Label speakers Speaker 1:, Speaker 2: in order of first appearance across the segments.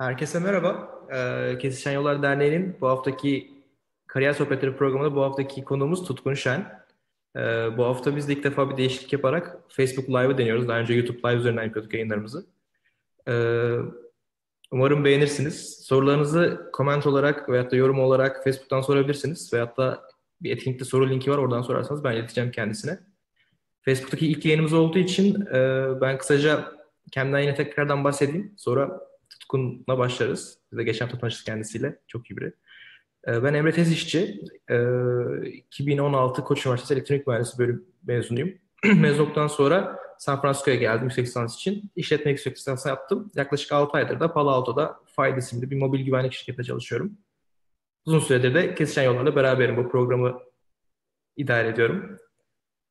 Speaker 1: Herkese merhaba. Ee, Kesişen Yollar Derneği'nin bu haftaki Kariyer Sohbetleri programında bu haftaki konuğumuz Tutkun Şen. Ee, bu hafta biz de ilk defa bir değişiklik yaparak Facebook Live'ı deniyoruz. Daha önce YouTube Live üzerinden yapıyorduk yayınlarımızı. Ee, umarım beğenirsiniz. Sorularınızı koment olarak veyahut da yorum olarak Facebook'tan sorabilirsiniz. Veyahut da bir etkinlikte soru linki var. Oradan sorarsanız ben ileteceğim kendisine. Facebook'taki ilk yayınımız olduğu için e, ben kısaca kendimden yine tekrardan bahsedeyim. Sonra Tutkun'la başlarız. Biz de geçen tutmamışız kendisiyle. Çok iyi biri. Ee, ben Emre Tezişçi. 2016 ee, Koç Üniversitesi Elektronik Mühendisliği bölüm mezunuyum. Mezun olduktan sonra San Francisco'ya geldim yüksek lisans için. İşletme yüksek lisans yaptım. Yaklaşık 6 aydır da Palo Alto'da Fide isimli bir mobil güvenlik şirketinde çalışıyorum. Uzun süredir de Kesişen Yollar'la beraberim. Bu programı idare ediyorum.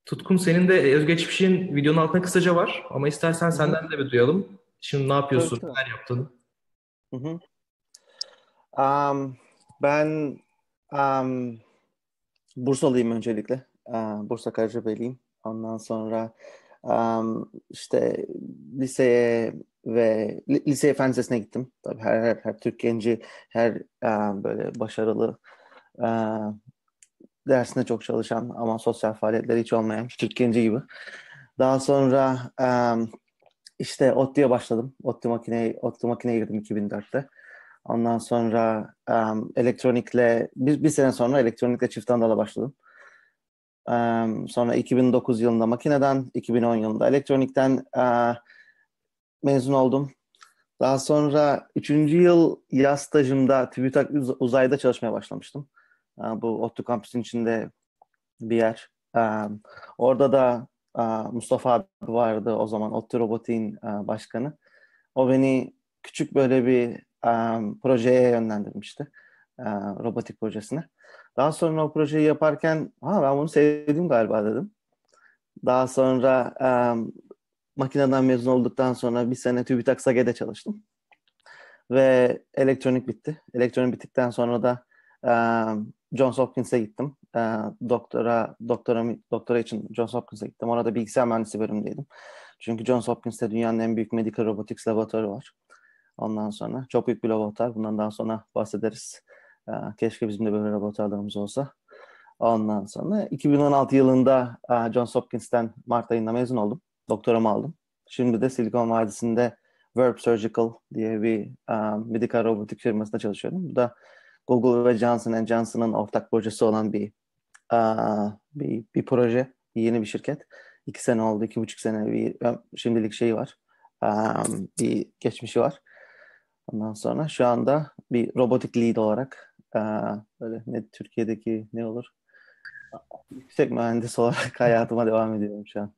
Speaker 1: Tutkun senin de özgeçmişin videonun altında kısaca var ama istersen senden de bir duyalım. Şimdi ne yapıyorsun, evet, neler yaptın?
Speaker 2: Um, ben um, Bursalıyım öncelikle. Uh, Bursa Karacabeyli'yim. Ondan sonra um, işte liseye ve lise fen lisesine gittim. Tabii her, her, her Türk genci her uh, böyle başarılı uh, dersinde çok çalışan ama sosyal faaliyetleri hiç olmayan Türk genci gibi. Daha sonra um, işte ODTÜ'ye başladım. ODTÜ makineye, ODTÜ makineye girdim 2004'te. Ondan sonra um, elektronikle, bir, bir sene sonra elektronikle çift andala başladım. Um, sonra 2009 yılında makineden, 2010 yılında elektronikten uh, mezun oldum. Daha sonra 3. yıl yaz stajımda TÜBİTAK uzayda çalışmaya başlamıştım. Uh, bu ODTÜ kampüsün içinde bir yer. Um, orada da Mustafa abi vardı o zaman ODTÜ Robotik'in başkanı. O beni küçük böyle bir projeye yönlendirmişti. Robotik projesine. Daha sonra o projeyi yaparken ha ben bunu sevdim galiba dedim. Daha sonra makineden mezun olduktan sonra bir sene TÜBİTAK SAGE'de çalıştım. Ve elektronik bitti. Elektronik bittikten sonra da Johns Hopkins'e gittim. E, doktora, doktora, doktora için Johns Hopkins'e gittim. Orada bilgisayar mühendisi bölümündeydim. Çünkü Johns Hopkins'te dünyanın en büyük medical robotics laboratuvarı var. Ondan sonra çok büyük bir laboratuvar. Bundan daha sonra bahsederiz. E, keşke bizim de böyle laboratuvarlarımız olsa. Ondan sonra 2016 yılında e, Johns Hopkins'ten Mart ayında mezun oldum. Doktoramı aldım. Şimdi de Silikon Vadisi'nde Verb Surgical diye bir um, medical robotik firmasında çalışıyorum. Bu da Google ve Johnson Johnson'ın ortak projesi olan bir uh, bir, bir proje, bir yeni bir şirket. İki sene oldu, iki buçuk sene bir şimdilik şeyi var. Um, bir geçmişi var. Ondan sonra şu anda bir robotik lead olarak uh, böyle ne Türkiye'deki ne olur? Yüksek mühendis olarak hayatıma devam ediyorum şu an.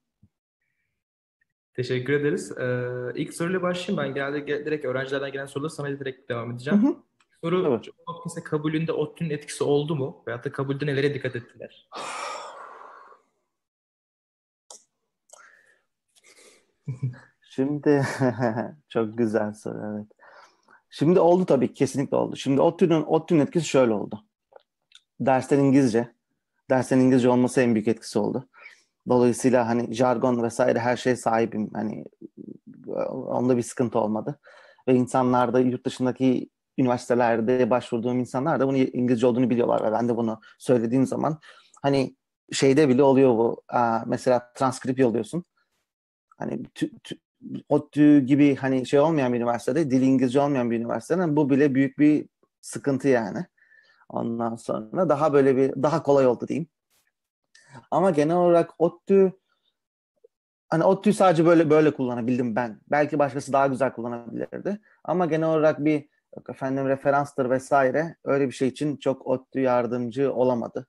Speaker 1: Teşekkür ederiz. Ee, ilk soruyla başlayayım. Ben genelde direkt öğrencilerden gelen soruları sana direkt devam edeceğim. Hı hı. Soru evet. John Hopkins'e kabulünde ODTÜ'nün etkisi oldu mu? Veyahut da kabulde nelere dikkat ettiler?
Speaker 2: Şimdi çok güzel soru evet. Şimdi oldu tabii kesinlikle oldu. Şimdi ODTÜ'nün ODTÜ'nün etkisi şöyle oldu. Dersler İngilizce. Derslerin İngilizce olması en büyük etkisi oldu. Dolayısıyla hani jargon vesaire her şey sahibim. Hani onda bir sıkıntı olmadı. Ve insanlar da yurt dışındaki üniversitelerde başvurduğum insanlar da bunu İngilizce olduğunu biliyorlar ve ben de bunu söylediğim zaman hani şeyde bile oluyor bu. Mesela transkript yolluyorsun. Hani tü, tü, ODTÜ gibi hani şey olmayan bir üniversitede, dil İngilizce olmayan bir üniversitede bu bile büyük bir sıkıntı yani. Ondan sonra daha böyle bir daha kolay oldu diyeyim. Ama genel olarak ODTÜ hani ODTÜ sadece böyle böyle kullanabildim ben. Belki başkası daha güzel kullanabilirdi. Ama genel olarak bir yok efendim referanstır vesaire öyle bir şey için çok ODTÜ yardımcı olamadı.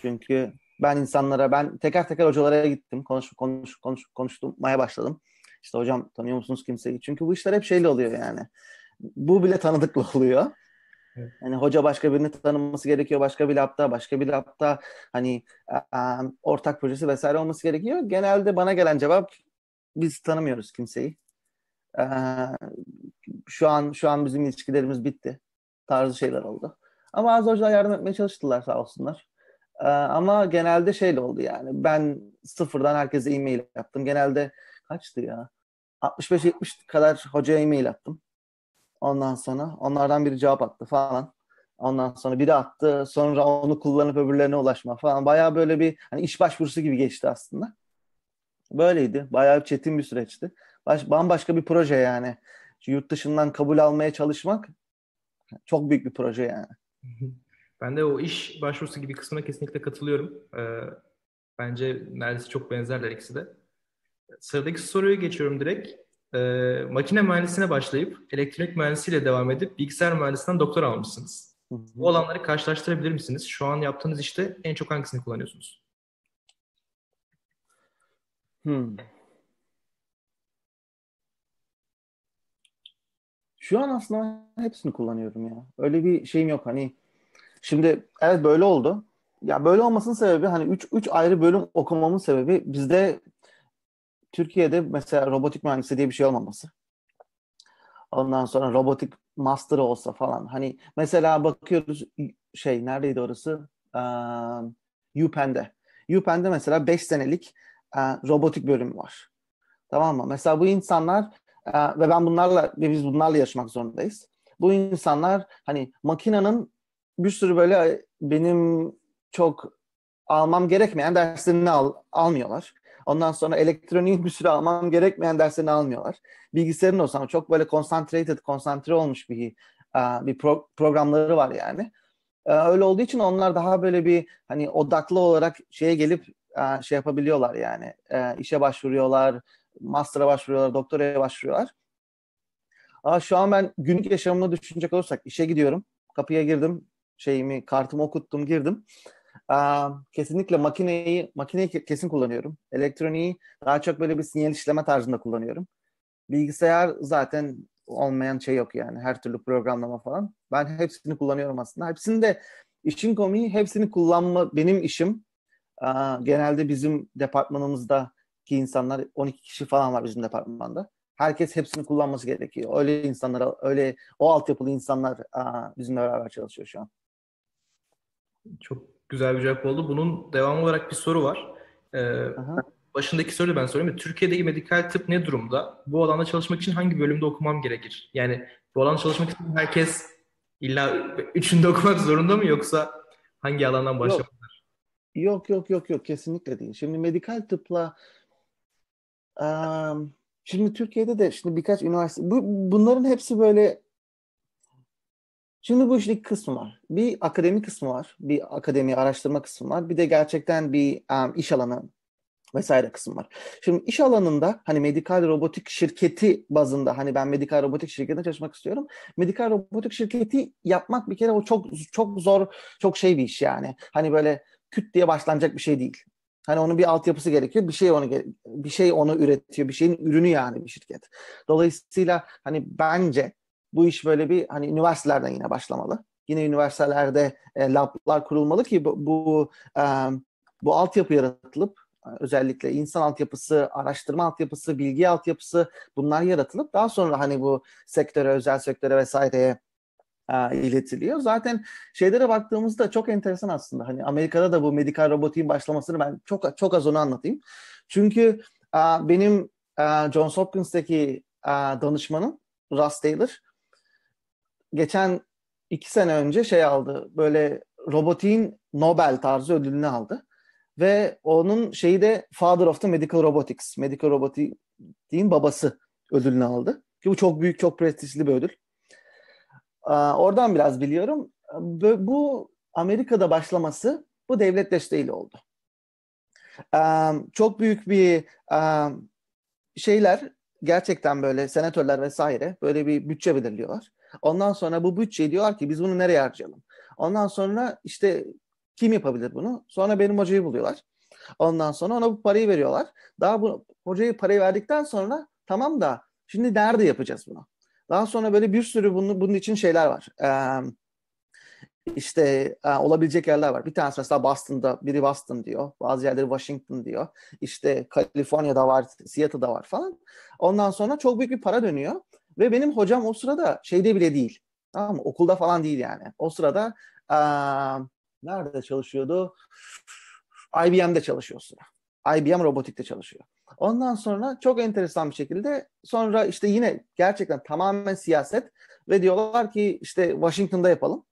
Speaker 2: Çünkü ben insanlara ben teker teker hocalara gittim. Konuş konuş konuş konuşmaya başladım. İşte hocam tanıyor musunuz kimseyi? Çünkü bu işler hep şeyle oluyor yani. Bu bile tanıdıkla oluyor. Evet. Yani hoca başka birini tanıması gerekiyor. Başka bir labda, başka bir labda hani um, ortak projesi vesaire olması gerekiyor. Genelde bana gelen cevap biz tanımıyoruz kimseyi. Ee, şu an şu an bizim ilişkilerimiz bitti tarzı şeyler oldu. Ama az hocalar yardım etmeye çalıştılar sağ olsunlar. Ee, ama genelde şeyle oldu yani. Ben sıfırdan herkese e-mail yaptım. Genelde kaçtı ya? 65-70 kadar hocaya e-mail attım. Ondan sonra onlardan biri cevap attı falan. Ondan sonra biri attı. Sonra onu kullanıp öbürlerine ulaşma falan. Bayağı böyle bir hani iş başvurusu gibi geçti aslında. Böyleydi. Bayağı çetin bir süreçti. Baş, bambaşka bir proje yani. Yurt dışından kabul almaya çalışmak çok büyük bir proje yani.
Speaker 1: Ben de o iş başvurusu gibi kısmına kesinlikle katılıyorum. Ee, bence neredeyse çok benzerler ikisi de. Sıradaki soruya geçiyorum direkt. Ee, makine mühendisine başlayıp elektronik mühendisiyle devam edip bilgisayar mühendisinden doktor almışsınız. Bu olanları karşılaştırabilir misiniz? Şu an yaptığınız işte en çok hangisini kullanıyorsunuz?
Speaker 2: Hmm. Şu an aslında hepsini kullanıyorum ya. Öyle bir şeyim yok hani. Şimdi evet böyle oldu. Ya böyle olmasının sebebi hani 3 3 ayrı bölüm okumamın sebebi bizde Türkiye'de mesela robotik mühendisi diye bir şey olmaması. Ondan sonra robotik master olsa falan. Hani mesela bakıyoruz şey neredeydi orası? Um, UPenn'de. UPenn'de mesela 5 senelik uh, robotik bölüm var. Tamam mı? Mesela bu insanlar ve ben bunlarla ve biz bunlarla yaşamak zorundayız. Bu insanlar hani makinenin bir sürü böyle benim çok almam gerekmeyen derslerini al, almıyorlar. Ondan sonra elektroniğin bir sürü almam gerekmeyen derslerini almıyorlar. Bilgisayarın olsam çok böyle concentrated, konsantre olmuş bir bir pro, programları var yani. Öyle olduğu için onlar daha böyle bir hani odaklı olarak şeye gelip şey yapabiliyorlar yani. işe başvuruyorlar, master'a başvuruyorlar, doktoraya başvuruyorlar. Ama şu an ben günlük yaşamımı düşünecek olursak işe gidiyorum. Kapıya girdim, şeyimi, kartımı okuttum, girdim. kesinlikle makineyi, makineyi kesin kullanıyorum. Elektroniği daha çok böyle bir sinyal işleme tarzında kullanıyorum. Bilgisayar zaten olmayan şey yok yani. Her türlü programlama falan. Ben hepsini kullanıyorum aslında. Hepsini de işin komiği hepsini kullanma benim işim. genelde bizim departmanımızda ki insanlar 12 kişi falan var bizim departmanda. Herkes hepsini kullanması gerekiyor. Öyle insanlar, öyle o altyapılı insanlar bizimle beraber çalışıyor şu an.
Speaker 1: Çok güzel bir cevap oldu. Bunun devam olarak bir soru var. Ee, başındaki soruyu ben sorayım. Türkiye'deki medikal tıp ne durumda? Bu alanda çalışmak için hangi bölümde okumam gerekir? Yani bu alanda çalışmak için herkes illa üçünde okumak zorunda mı yoksa hangi alandan başlamalıdır?
Speaker 2: Yok yok yok yok kesinlikle değil. Şimdi medikal tıpla şimdi Türkiye'de de şimdi birkaç üniversite bu, bunların hepsi böyle Şimdi bu işin iki kısmı var. Bir akademi kısmı var. Bir akademi araştırma kısmı var. Bir de gerçekten bir um, iş alanı vesaire kısım var. Şimdi iş alanında hani medikal robotik şirketi bazında hani ben medikal robotik şirketinde çalışmak istiyorum. Medikal robotik şirketi yapmak bir kere o çok çok zor, çok şey bir iş yani. Hani böyle küt diye başlanacak bir şey değil. Hani onun bir altyapısı gerekiyor. Bir şey onu bir şey onu üretiyor. Bir şeyin ürünü yani bir şirket. Dolayısıyla hani bence bu iş böyle bir hani üniversitelerden yine başlamalı. Yine üniversitelerde e, lablar kurulmalı ki bu bu, e, bu altyapı yaratılıp özellikle insan altyapısı, araştırma altyapısı, bilgi altyapısı bunlar yaratılıp daha sonra hani bu sektöre, özel sektöre vesaireye e, iletiliyor. Zaten şeylere baktığımızda çok enteresan aslında. Hani Amerika'da da bu medikal robotiğin başlamasını ben çok çok az onu anlatayım. Çünkü e, benim e, Johns Hopkins'teki e, danışmanım Russ Taylor geçen iki sene önce şey aldı. Böyle robotiğin Nobel tarzı ödülünü aldı. Ve onun şeyi de Father of the Medical Robotics, Medical Robotics'in babası ödülünü aldı. Ki bu çok büyük, çok prestijli bir ödül. Oradan biraz biliyorum. Bu Amerika'da başlaması bu devlet desteğiyle oldu. Çok büyük bir şeyler gerçekten böyle senatörler vesaire böyle bir bütçe belirliyorlar. Ondan sonra bu bütçeyi diyorlar ki biz bunu nereye harcayalım? Ondan sonra işte kim yapabilir bunu? Sonra benim hocayı buluyorlar. Ondan sonra ona bu parayı veriyorlar. Daha bu hocayı parayı verdikten sonra tamam da şimdi nerede yapacağız bunu? Daha sonra böyle bir sürü bunun, bunun için şeyler var. Ee, işte e, olabilecek yerler var. Bir tanesi mesela Boston'da, biri Boston diyor. Bazı yerleri Washington diyor. İşte Kaliforniya'da var, Seattle'da var falan. Ondan sonra çok büyük bir para dönüyor. Ve benim hocam o sırada şeyde bile değil. Tamam mı? Okulda falan değil yani. O sırada e, nerede çalışıyordu? IBM'de çalışıyor sıra. IBM robotikte çalışıyor. Ondan sonra çok enteresan bir şekilde sonra işte yine gerçekten tamamen siyaset ve diyorlar ki işte Washington'da yapalım.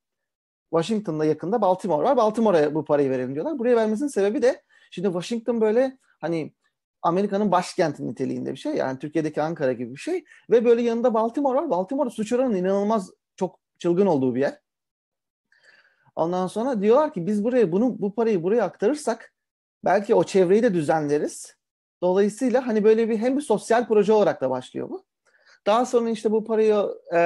Speaker 2: Washington'da yakında Baltimore var. Baltimore'a bu parayı verelim diyorlar. Buraya vermesinin sebebi de şimdi Washington böyle hani Amerika'nın başkenti niteliğinde bir şey. Yani Türkiye'deki Ankara gibi bir şey. Ve böyle yanında Baltimore var. Baltimore suç oranının inanılmaz çok çılgın olduğu bir yer. Ondan sonra diyorlar ki biz buraya bunu bu parayı buraya aktarırsak belki o çevreyi de düzenleriz. Dolayısıyla hani böyle bir hem bir sosyal proje olarak da başlıyor bu. Daha sonra işte bu parayı e,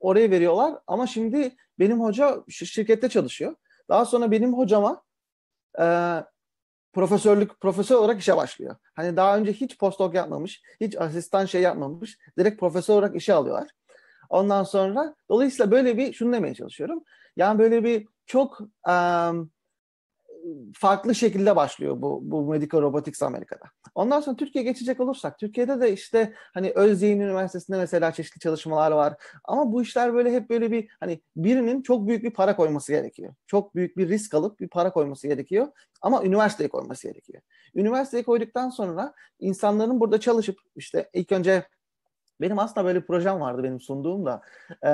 Speaker 2: oraya veriyorlar ama şimdi benim hoca şirkette çalışıyor. Daha sonra benim hocama e, profesörlük profesör olarak işe başlıyor. Hani daha önce hiç postdoc yapmamış, hiç asistan şey yapmamış. Direkt profesör olarak işe alıyorlar. Ondan sonra dolayısıyla böyle bir şunu demeye çalışıyorum. Yani böyle bir çok um, farklı şekilde başlıyor bu, bu Medical Robotics Amerika'da. Ondan sonra Türkiye'ye geçecek olursak, Türkiye'de de işte hani Özyeğin Üniversitesi'nde mesela çeşitli çalışmalar var. Ama bu işler böyle hep böyle bir hani birinin çok büyük bir para koyması gerekiyor. Çok büyük bir risk alıp bir para koyması gerekiyor. Ama üniversiteye koyması gerekiyor. Üniversiteye koyduktan sonra insanların burada çalışıp işte ilk önce benim aslında böyle bir projem vardı benim sunduğum da. Ee,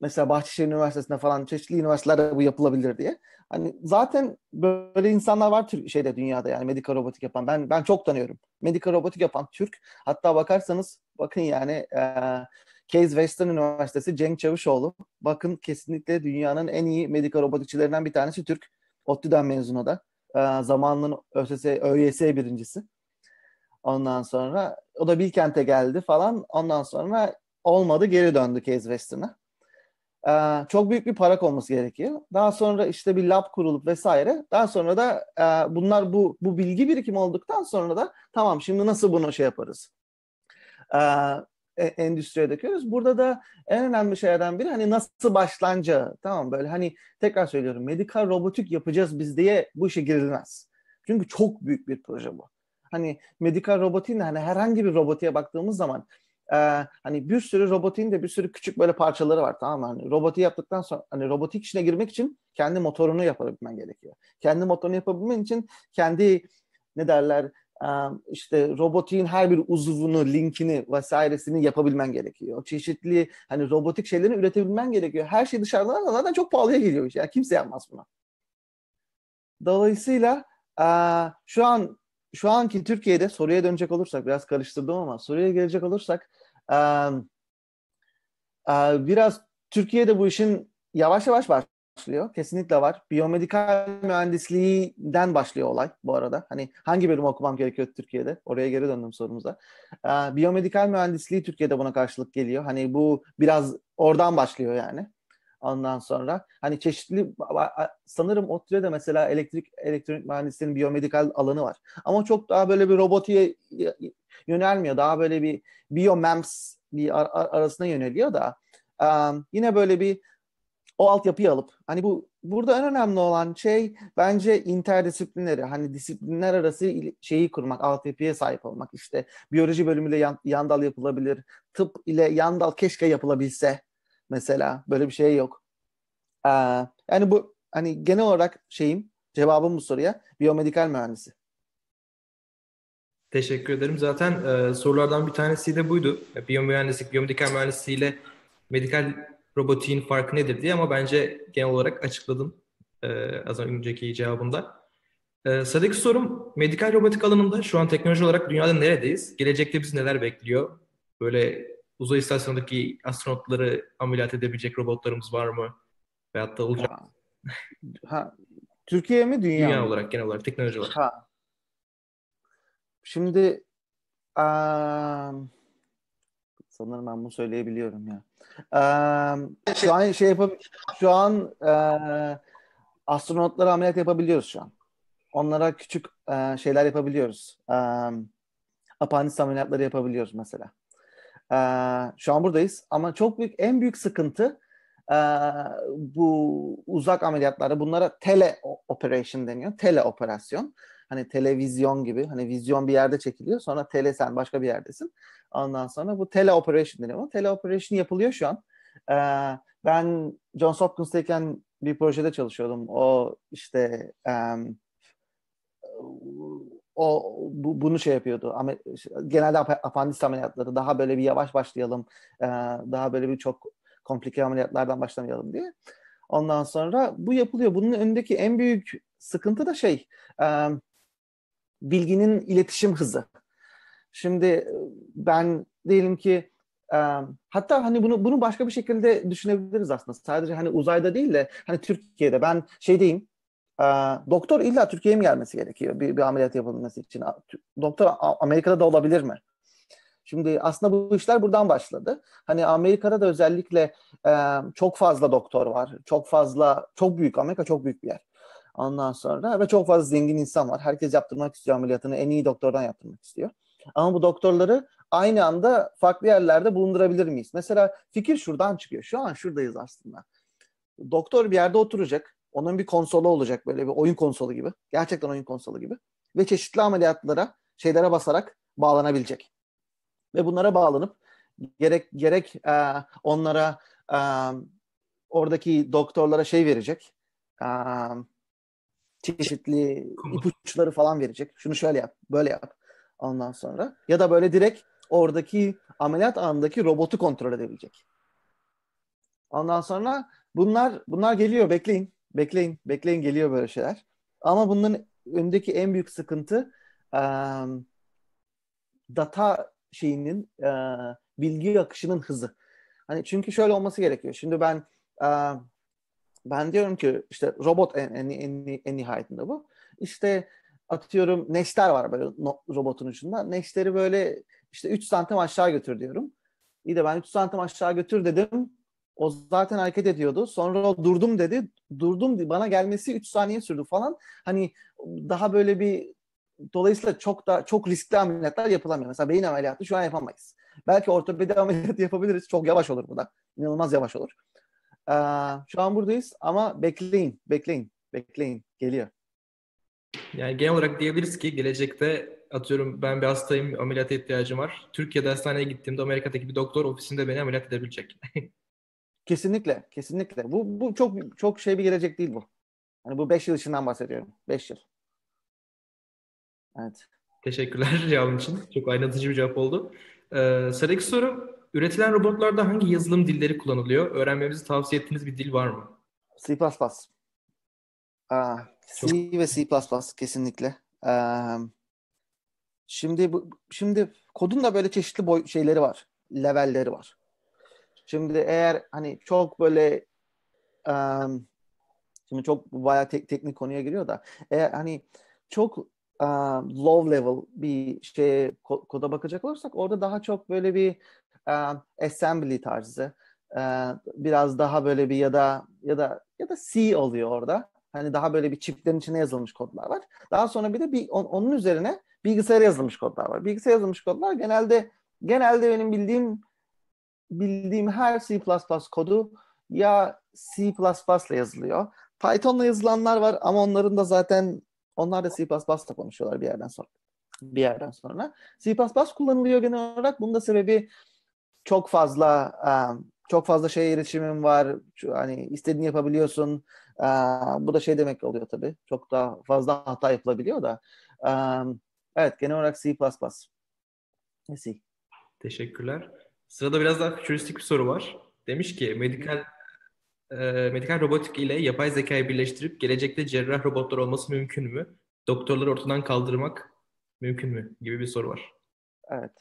Speaker 2: mesela Bahçeşehir Üniversitesi'nde falan çeşitli üniversitelerde bu yapılabilir diye. Hani zaten böyle insanlar var Türk şeyde dünyada yani medikal robotik yapan. Ben ben çok tanıyorum. Medikal robotik yapan Türk. Hatta bakarsanız bakın yani e, Case Western Üniversitesi Cenk Çavuşoğlu. Bakın kesinlikle dünyanın en iyi medikal robotikçilerinden bir tanesi Türk. ODTÜ'den mezunu da. E, zamanının ÖSS, ÖYS birincisi. Ondan sonra o da Bilkent'e geldi falan. Ondan sonra olmadı geri döndü Case Western'a. Ee, çok büyük bir para olması gerekiyor. Daha sonra işte bir lab kurulup vesaire. Daha sonra da e, bunlar bu bu bilgi birikimi olduktan sonra da tamam şimdi nasıl bunu şey yaparız? Ee, e, endüstriye döküyoruz. Burada da en önemli şeylerden biri hani nasıl başlanca tamam böyle hani tekrar söylüyorum medikal robotik yapacağız biz diye bu işe girilmez. Çünkü çok büyük bir proje bu. Hani medikal robotin hani herhangi bir robotiğe baktığımız zaman e, hani bir sürü robotin de bir sürü küçük böyle parçaları var tamam mı? Hani robotu yaptıktan sonra hani robotik işine girmek için kendi motorunu yapabilmen gerekiyor. Kendi motorunu yapabilmen için kendi ne derler işte robotiğin her bir uzuvunu, linkini vesairesini yapabilmen gerekiyor. Çeşitli hani robotik şeylerini üretebilmen gerekiyor. Her şey dışarıdan zaten çok pahalıya geliyor. Yani kimse yapmaz bunu. Dolayısıyla şu an şu anki Türkiye'de soruya dönecek olursak biraz karıştırdım ama soruya gelecek olursak biraz Türkiye'de bu işin yavaş yavaş başlıyor. Kesinlikle var. Biyomedikal mühendisliğinden başlıyor olay bu arada. Hani hangi bölüm okumam gerekiyor Türkiye'de? Oraya geri döndüm sorumuza. Biyomedikal mühendisliği Türkiye'de buna karşılık geliyor. Hani bu biraz oradan başlıyor yani. Ondan sonra hani çeşitli sanırım ODTÜ'de mesela elektrik elektronik mühendisliğinin biyomedikal alanı var. Ama çok daha böyle bir robotiğe yönelmiyor. Daha böyle bir biomems bir ar- arasına yöneliyor da um, yine böyle bir o altyapıyı alıp hani bu burada en önemli olan şey bence interdisiplinleri hani disiplinler arası şeyi kurmak, altyapıya sahip olmak. işte biyoloji bölümüyle yan, yan dal yapılabilir. Tıp ile yan dal keşke yapılabilse mesela böyle bir şey yok. Ee, yani bu hani genel olarak şeyim cevabım bu soruya biyomedikal mühendisi.
Speaker 1: Teşekkür ederim. Zaten e, sorulardan bir tanesi de buydu. Biyomühendislik, biyomedikal mühendisliği ile medikal robotiğin farkı nedir diye ama bence genel olarak açıkladım e, az önceki cevabında. E, sıradaki sorum medikal robotik alanında şu an teknoloji olarak dünyada neredeyiz? Gelecekte bizi neler bekliyor? Böyle uzay istasyonundaki astronotları ameliyat edebilecek robotlarımız var mı? Veyahut da olacak
Speaker 2: ha. ha. Türkiye mi dünya,
Speaker 1: dünya
Speaker 2: mı?
Speaker 1: olarak genel olarak teknoloji olarak.
Speaker 2: Ha. Şimdi um, sanırım ben bunu söyleyebiliyorum ya. Um, şu an şey yapab şu an uh, astronotlara ameliyat yapabiliyoruz şu an. Onlara küçük uh, şeyler yapabiliyoruz. Um, apandis ameliyatları yapabiliyoruz mesela. Uh, şu an buradayız ama çok büyük en büyük sıkıntı uh, bu uzak ameliyatlarda bunlara tele operation deniyor. Tele operasyon hani televizyon gibi hani vizyon bir yerde çekiliyor sonra tele sen başka bir yerdesin. Ondan sonra bu tele operation deniyor. Tele operation yapılıyor şu an. Ee, ben Johns Hopkins'teyken bir projede çalışıyordum. O işte um, o bu, bunu şey yapıyordu. Ama genelde ap- apandis ameliyatları daha böyle bir yavaş başlayalım. E, daha böyle bir çok komplike ameliyatlardan başlamayalım diye. Ondan sonra bu yapılıyor. Bunun önündeki en büyük sıkıntı da şey e, bilginin iletişim hızı. Şimdi ben diyelim ki e, hatta hani bunu bunu başka bir şekilde düşünebiliriz aslında. Sadece hani uzayda değil de hani Türkiye'de ben şeydeyim e, doktor illa Türkiye'ye mi gelmesi gerekiyor bir, bir ameliyat yapılması için? Doktor Amerika'da da olabilir mi? Şimdi aslında bu işler buradan başladı. Hani Amerika'da da özellikle e, çok fazla doktor var. Çok fazla, çok büyük. Amerika çok büyük bir yer. Ondan sonra ve çok fazla zengin insan var. Herkes yaptırmak istiyor ameliyatını. En iyi doktordan yaptırmak istiyor. Ama bu doktorları aynı anda farklı yerlerde bulundurabilir miyiz? Mesela fikir şuradan çıkıyor. Şu an şuradayız aslında. Doktor bir yerde oturacak. Onun bir konsolu olacak böyle bir oyun konsolu gibi. Gerçekten oyun konsolu gibi. Ve çeşitli ameliyatlara, şeylere basarak bağlanabilecek. Ve bunlara bağlanıp gerek gerek e, onlara e, oradaki doktorlara şey verecek. E, çeşitli ipuçları falan verecek. Şunu şöyle yap, böyle yap. Ondan sonra ya da böyle direkt oradaki ameliyat anındaki robotu kontrol edebilecek. Ondan sonra bunlar bunlar geliyor bekleyin. Bekleyin. Bekleyin geliyor böyle şeyler. Ama bunların önündeki en büyük sıkıntı um, data şeyinin uh, bilgi akışının hızı. Hani çünkü şöyle olması gerekiyor. Şimdi ben uh, ben diyorum ki işte robot en, en, en, en nihayetinde bu. İşte atıyorum neşter var böyle no, robotun ucunda. Neşteri böyle işte 3 santim aşağı götür diyorum. İyi de ben 3 santim aşağı götür dedim. O zaten hareket ediyordu. Sonra o durdum dedi. Durdum bana gelmesi 3 saniye sürdü falan. Hani daha böyle bir dolayısıyla çok da çok riskli ameliyatlar yapılamıyor. Mesela beyin ameliyatı şu an yapamayız. Belki ortopedi ameliyatı yapabiliriz. Çok yavaş olur bu da. İnanılmaz yavaş olur. Ee, şu an buradayız ama bekleyin, bekleyin, bekleyin. Geliyor.
Speaker 1: Yani genel olarak diyebiliriz ki gelecekte atıyorum ben bir hastayım, ameliyata ihtiyacım var. Türkiye'de hastaneye gittiğimde Amerika'daki bir doktor ofisinde beni ameliyat edebilecek.
Speaker 2: kesinlikle, kesinlikle. Bu, bu çok çok şey bir gelecek değil bu. Hani bu 5 yıl içinden bahsediyorum. 5 yıl. Evet.
Speaker 1: Teşekkürler cevabın için. Çok aydınlatıcı bir cevap oldu. Ee, sıradaki soru, üretilen robotlarda hangi yazılım dilleri kullanılıyor? Öğrenmemizi tavsiye ettiğiniz bir dil var mı?
Speaker 2: C++. Aa, C ve C++ kesinlikle. Um, şimdi bu, şimdi kodun da böyle çeşitli boy şeyleri var. Levelleri var. Şimdi eğer hani çok böyle um, şimdi çok bayağı tek, teknik konuya giriyor da eğer hani çok um, low level bir şey koda bakacak olursak orada daha çok böyle bir um, assembly tarzı uh, biraz daha böyle bir ya da ya da ya da C oluyor orada. Hani daha böyle bir çiplerin içine yazılmış kodlar var. Daha sonra bir de bir on, onun üzerine bilgisayara yazılmış kodlar var. Bilgisayara yazılmış kodlar genelde genelde benim bildiğim bildiğim her C++ kodu ya C++ ile yazılıyor. Python'la yazılanlar var ama onların da zaten onlar da C++ ile konuşuyorlar bir yerden sonra. Bir yerden sonra. C++ kullanılıyor genel olarak. Bunun da sebebi çok fazla um, çok fazla şey erişimim var. Hani istediğini yapabiliyorsun. Ee, bu da şey demek oluyor tabii. Çok daha fazla hata yapılabiliyor da. Ee, evet genel olarak C++. C.
Speaker 1: Teşekkürler. Sırada biraz daha fütüristik bir soru var. Demiş ki medikal e, medikal robotik ile yapay zekayı birleştirip gelecekte cerrah robotlar olması mümkün mü? Doktorları ortadan kaldırmak mümkün mü? Gibi bir soru var.
Speaker 2: Evet.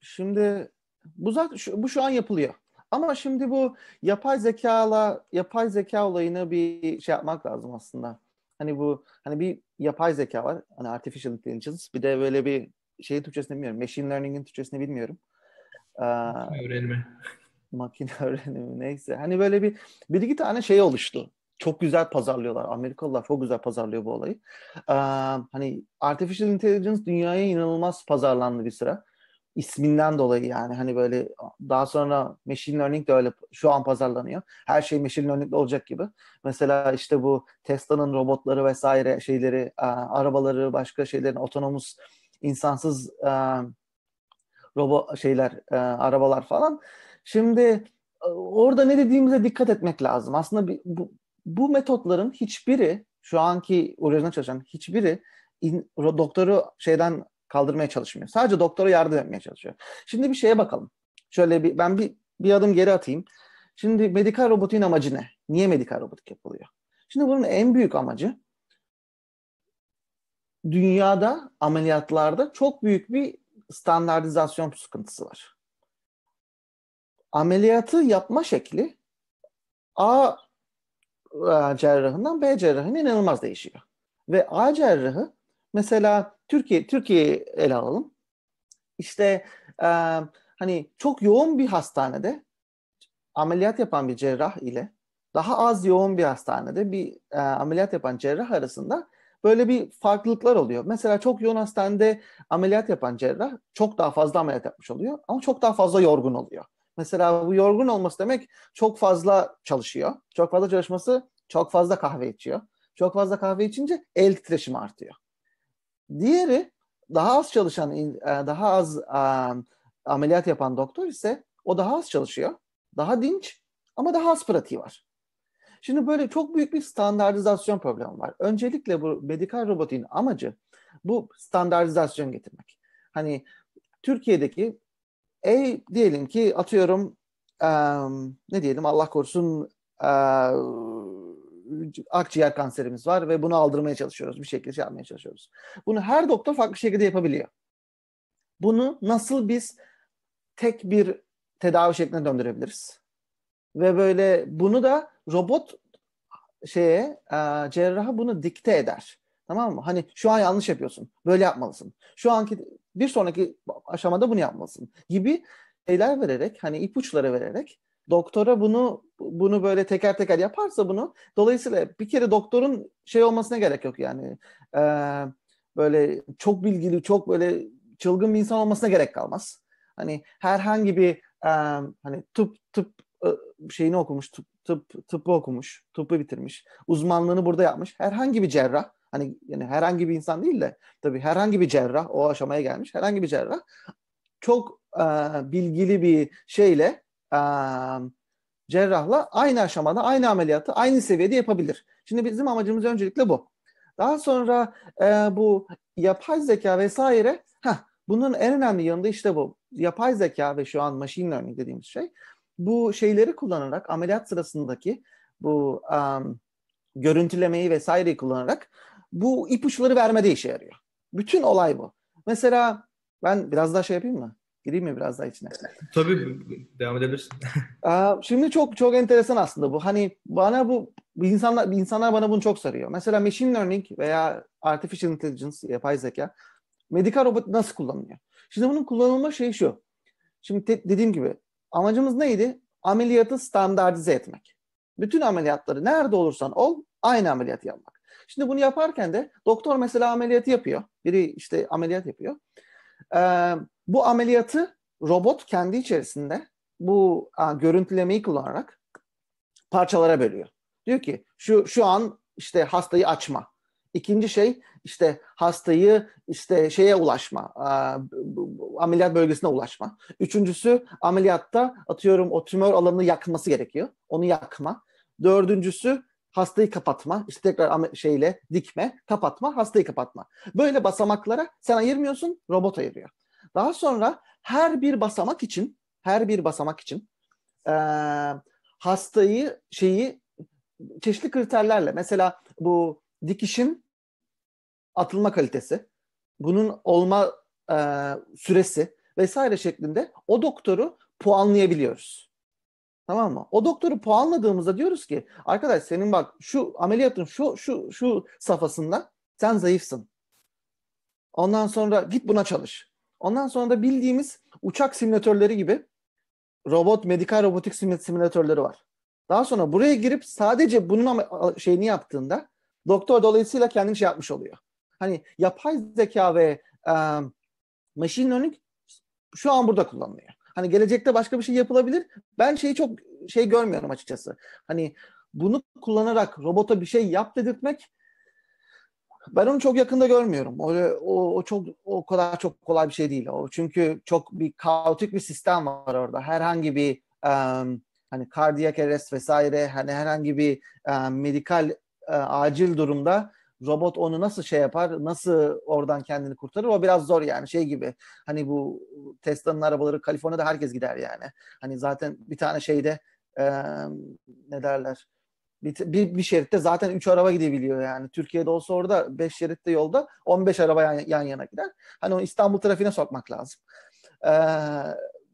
Speaker 2: Şimdi bu zaten şu, bu şu an yapılıyor. Ama şimdi bu yapay zekala yapay zeka olayını bir şey yapmak lazım aslında. Hani bu hani bir yapay zeka var. Hani artificial intelligence. Bir de böyle bir şeyin Türkçesini bilmiyorum. Machine learning'in Türkçesini bilmiyorum.
Speaker 1: Ee, öğrenimi.
Speaker 2: Makine öğrenimi neyse. Hani böyle bir bir iki tane şey oluştu. Çok güzel pazarlıyorlar. Amerikalılar çok güzel pazarlıyor bu olayı. Ee, hani artificial intelligence dünyaya inanılmaz pazarlandı bir sıra isminden dolayı yani hani böyle daha sonra machine learning de öyle şu an pazarlanıyor. Her şey machine learning olacak gibi. Mesela işte bu Tesla'nın robotları vesaire şeyleri, arabaları, başka şeylerin otonomus insansız robot şeyler, arabalar falan. Şimdi orada ne dediğimize dikkat etmek lazım. Aslında bu, bu metotların hiçbiri şu anki orijinal çalışan hiçbiri in, doktoru şeyden kaldırmaya çalışmıyor. Sadece doktora yardım etmeye çalışıyor. Şimdi bir şeye bakalım. Şöyle bir ben bir bir adım geri atayım. Şimdi medikal robotin amacı ne? Niye medikal robotik yapılıyor? Şimdi bunun en büyük amacı dünyada ameliyatlarda çok büyük bir standartizasyon sıkıntısı var. Ameliyatı yapma şekli A e, cerrahından B cerrahına inanılmaz değişiyor. Ve A cerrahı mesela Türkiye Türkiye'yi ele alalım. İşte e, hani çok yoğun bir hastanede ameliyat yapan bir cerrah ile daha az yoğun bir hastanede bir e, ameliyat yapan cerrah arasında böyle bir farklılıklar oluyor. Mesela çok yoğun hastanede ameliyat yapan cerrah çok daha fazla ameliyat yapmış oluyor ama çok daha fazla yorgun oluyor. Mesela bu yorgun olması demek çok fazla çalışıyor. Çok fazla çalışması çok fazla kahve içiyor. Çok fazla kahve içince el titreşimi artıyor. Diğeri daha az çalışan, e, daha az um, ameliyat yapan doktor ise o daha az çalışıyor. Daha dinç ama daha az pratiği var. Şimdi böyle çok büyük bir standartizasyon problemi var. Öncelikle bu medikal robotin amacı bu standartizasyon getirmek. Hani Türkiye'deki e, diyelim ki atıyorum e, ne diyelim Allah korusun e, akciğer kanserimiz var ve bunu aldırmaya çalışıyoruz. Bir şekilde şey yapmaya çalışıyoruz. Bunu her doktor farklı şekilde yapabiliyor. Bunu nasıl biz tek bir tedavi şekline döndürebiliriz? Ve böyle bunu da robot şeye e, cerraha bunu dikte eder. Tamam mı? Hani şu an yanlış yapıyorsun. Böyle yapmalısın. Şu anki bir sonraki aşamada bunu yapmalısın gibi şeyler vererek hani ipuçları vererek doktora bunu bunu böyle teker teker yaparsa bunu dolayısıyla bir kere doktorun şey olmasına gerek yok yani e, böyle çok bilgili çok böyle çılgın bir insan olmasına gerek kalmaz. Hani herhangi bir e, hani tıp tıp şeyini okumuş tıp tıp tıbbı okumuş tıbbı bitirmiş uzmanlığını burada yapmış herhangi bir cerrah hani yani herhangi bir insan değil de tabii herhangi bir cerrah o aşamaya gelmiş herhangi bir cerrah çok e, bilgili bir şeyle e, cerrahla aynı aşamada aynı ameliyatı aynı seviyede yapabilir. Şimdi bizim amacımız öncelikle bu. Daha sonra e, bu yapay zeka vesaire heh, bunun en önemli yanında işte bu. Yapay zeka ve şu an machine learning dediğimiz şey bu şeyleri kullanarak ameliyat sırasındaki bu um, görüntülemeyi vesaireyi kullanarak bu ipuçları vermede işe yarıyor. Bütün olay bu. Mesela ben biraz daha şey yapayım mı? Gireyim mi biraz daha içine?
Speaker 1: Tabii devam edebilirsin.
Speaker 2: Şimdi çok çok enteresan aslında bu. Hani bana bu insanlar insanlar bana bunu çok soruyor. Mesela machine learning veya artificial intelligence yapay zeka medikal robot nasıl kullanılıyor? Şimdi bunun kullanılma şeyi şu. Şimdi te- dediğim gibi amacımız neydi? Ameliyatı standartize etmek. Bütün ameliyatları nerede olursan ol aynı ameliyatı yapmak. Şimdi bunu yaparken de doktor mesela ameliyatı yapıyor. Biri işte ameliyat yapıyor. Ee, bu ameliyatı robot kendi içerisinde bu a, görüntülemeyi kullanarak parçalara bölüyor. Diyor ki şu şu an işte hastayı açma. İkinci şey işte hastayı işte şeye ulaşma, a, ameliyat bölgesine ulaşma. Üçüncüsü ameliyatta atıyorum o tümör alanını yakması gerekiyor. Onu yakma. Dördüncüsü hastayı kapatma, işte tekrar şeyle dikme, kapatma, hastayı kapatma. Böyle basamaklara sen ayırmıyorsun, robot ayırıyor. Daha sonra her bir basamak için, her bir basamak için e, hastayı şeyi çeşitli kriterlerle, mesela bu dikişin atılma kalitesi, bunun olma e, süresi vesaire şeklinde o doktoru puanlayabiliyoruz. Tamam mı? O doktoru puanladığımızda diyoruz ki arkadaş senin bak şu ameliyatın şu şu şu safhasında sen zayıfsın. Ondan sonra git buna çalış. Ondan sonra da bildiğimiz uçak simülatörleri gibi robot, medikal robotik simülatörleri var. Daha sonra buraya girip sadece bunun şeyini yaptığında doktor dolayısıyla kendini şey yapmış oluyor. Hani yapay zeka ve e, machine learning şu an burada kullanılıyor. Hani gelecekte başka bir şey yapılabilir. Ben şeyi çok şey görmüyorum açıkçası. Hani bunu kullanarak robota bir şey yap dedirtmek ben onu çok yakında görmüyorum. O, o, o çok o kadar çok kolay bir şey değil. O çünkü çok bir kaotik bir sistem var orada. Herhangi bir um, hani kardiyak arrest vesaire hani herhangi bir um, medikal uh, acil durumda robot onu nasıl şey yapar, nasıl oradan kendini kurtarır o biraz zor yani şey gibi. Hani bu Tesla'nın arabaları Kaliforniya'da herkes gider yani. Hani zaten bir tane şeyde e, ne derler bir, bir, bir şeritte zaten 3 araba gidebiliyor yani. Türkiye'de olsa orada 5 şeritte yolda 15 araba yan, yan yana gider. Hani onu İstanbul trafiğine sokmak lazım. Ee,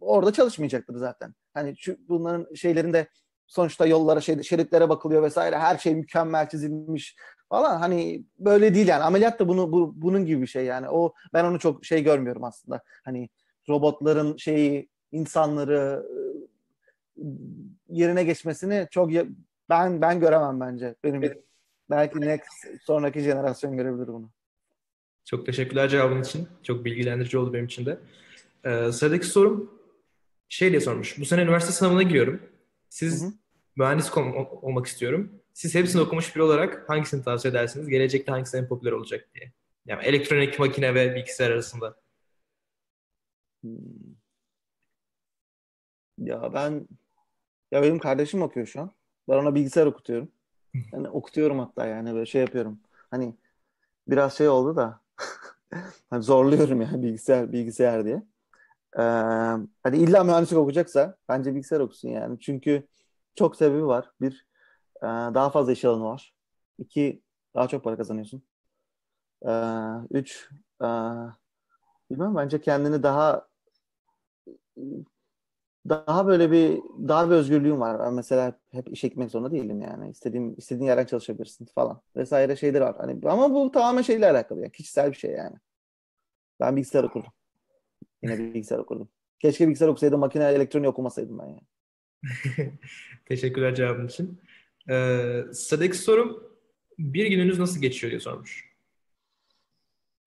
Speaker 2: orada çalışmayacaktır zaten. Hani şu, bunların şeylerinde sonuçta yollara, şey, şeritlere bakılıyor vesaire. Her şey mükemmel çizilmiş falan. Hani böyle değil yani. Ameliyat da bunu bu, bunun gibi bir şey yani. O ben onu çok şey görmüyorum aslında. Hani robotların şeyi insanları yerine geçmesini çok ben ben göremem bence. Benim evet. belki next sonraki jenerasyon görebilir bunu.
Speaker 1: Çok teşekkürler cevabın için. Çok bilgilendirici oldu benim için de. Ee, sıradaki sorum şey diye sormuş. Bu sene üniversite sınavına giriyorum. Siz hı hı. mühendis olmak istiyorum. Siz hepsini okumuş biri olarak hangisini tavsiye edersiniz? Gelecekte hangisi en popüler olacak diye. Yani elektronik makine ve bilgisayar arasında. Hmm.
Speaker 2: Ya ben ya benim kardeşim okuyor şu an. Ben ona bilgisayar okutuyorum. Yani okutuyorum hatta yani böyle şey yapıyorum. Hani biraz şey oldu da hani zorluyorum yani bilgisayar bilgisayar diye. Ee, hani illa mühendislik okuyacaksa bence bilgisayar okusun yani. Çünkü çok sebebi var. Bir, e, daha fazla iş alanı var. İki, daha çok para kazanıyorsun. Ee, üç, e, bilmem bence kendini daha daha böyle bir daha bir özgürlüğüm var. Mesela hep işe gitmek zorunda değilim yani. İstediğim istediğin yerden çalışabilirsin falan. Vesaire şeyler var. Hani ama bu tamamen şeyle alakalı yani. Kişisel bir şey yani. Ben bilgisayar okurdum. Yine bilgisayar okurdum. Keşke bilgisayar okusaydım, makine elektronik okumasaydım ben yani.
Speaker 1: Teşekkürler cevabın için. Ee, sıradaki sorum bir gününüz nasıl geçiyor diye sormuş.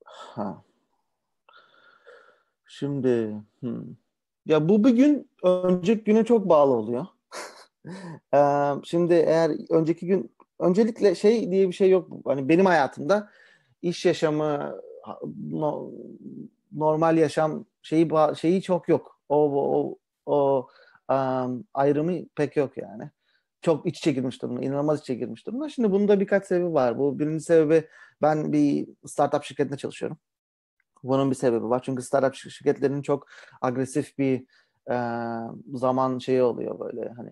Speaker 2: Ha. Şimdi hmm. Ya bu bir gün önceki güne çok bağlı oluyor. Şimdi eğer önceki gün öncelikle şey diye bir şey yok. Hani benim hayatımda iş yaşamı normal yaşam şeyi şeyi çok yok. O o o um, ayrımı pek yok yani. Çok iç çekilmiş durumda, inanılmaz iç çekilmiş durumda. Şimdi bunun da birkaç sebebi var. Bu birinci sebebi ben bir startup şirketinde çalışıyorum. Bunun bir sebebi var. Çünkü startup şirketlerinin çok agresif bir e, zaman şeyi oluyor böyle hani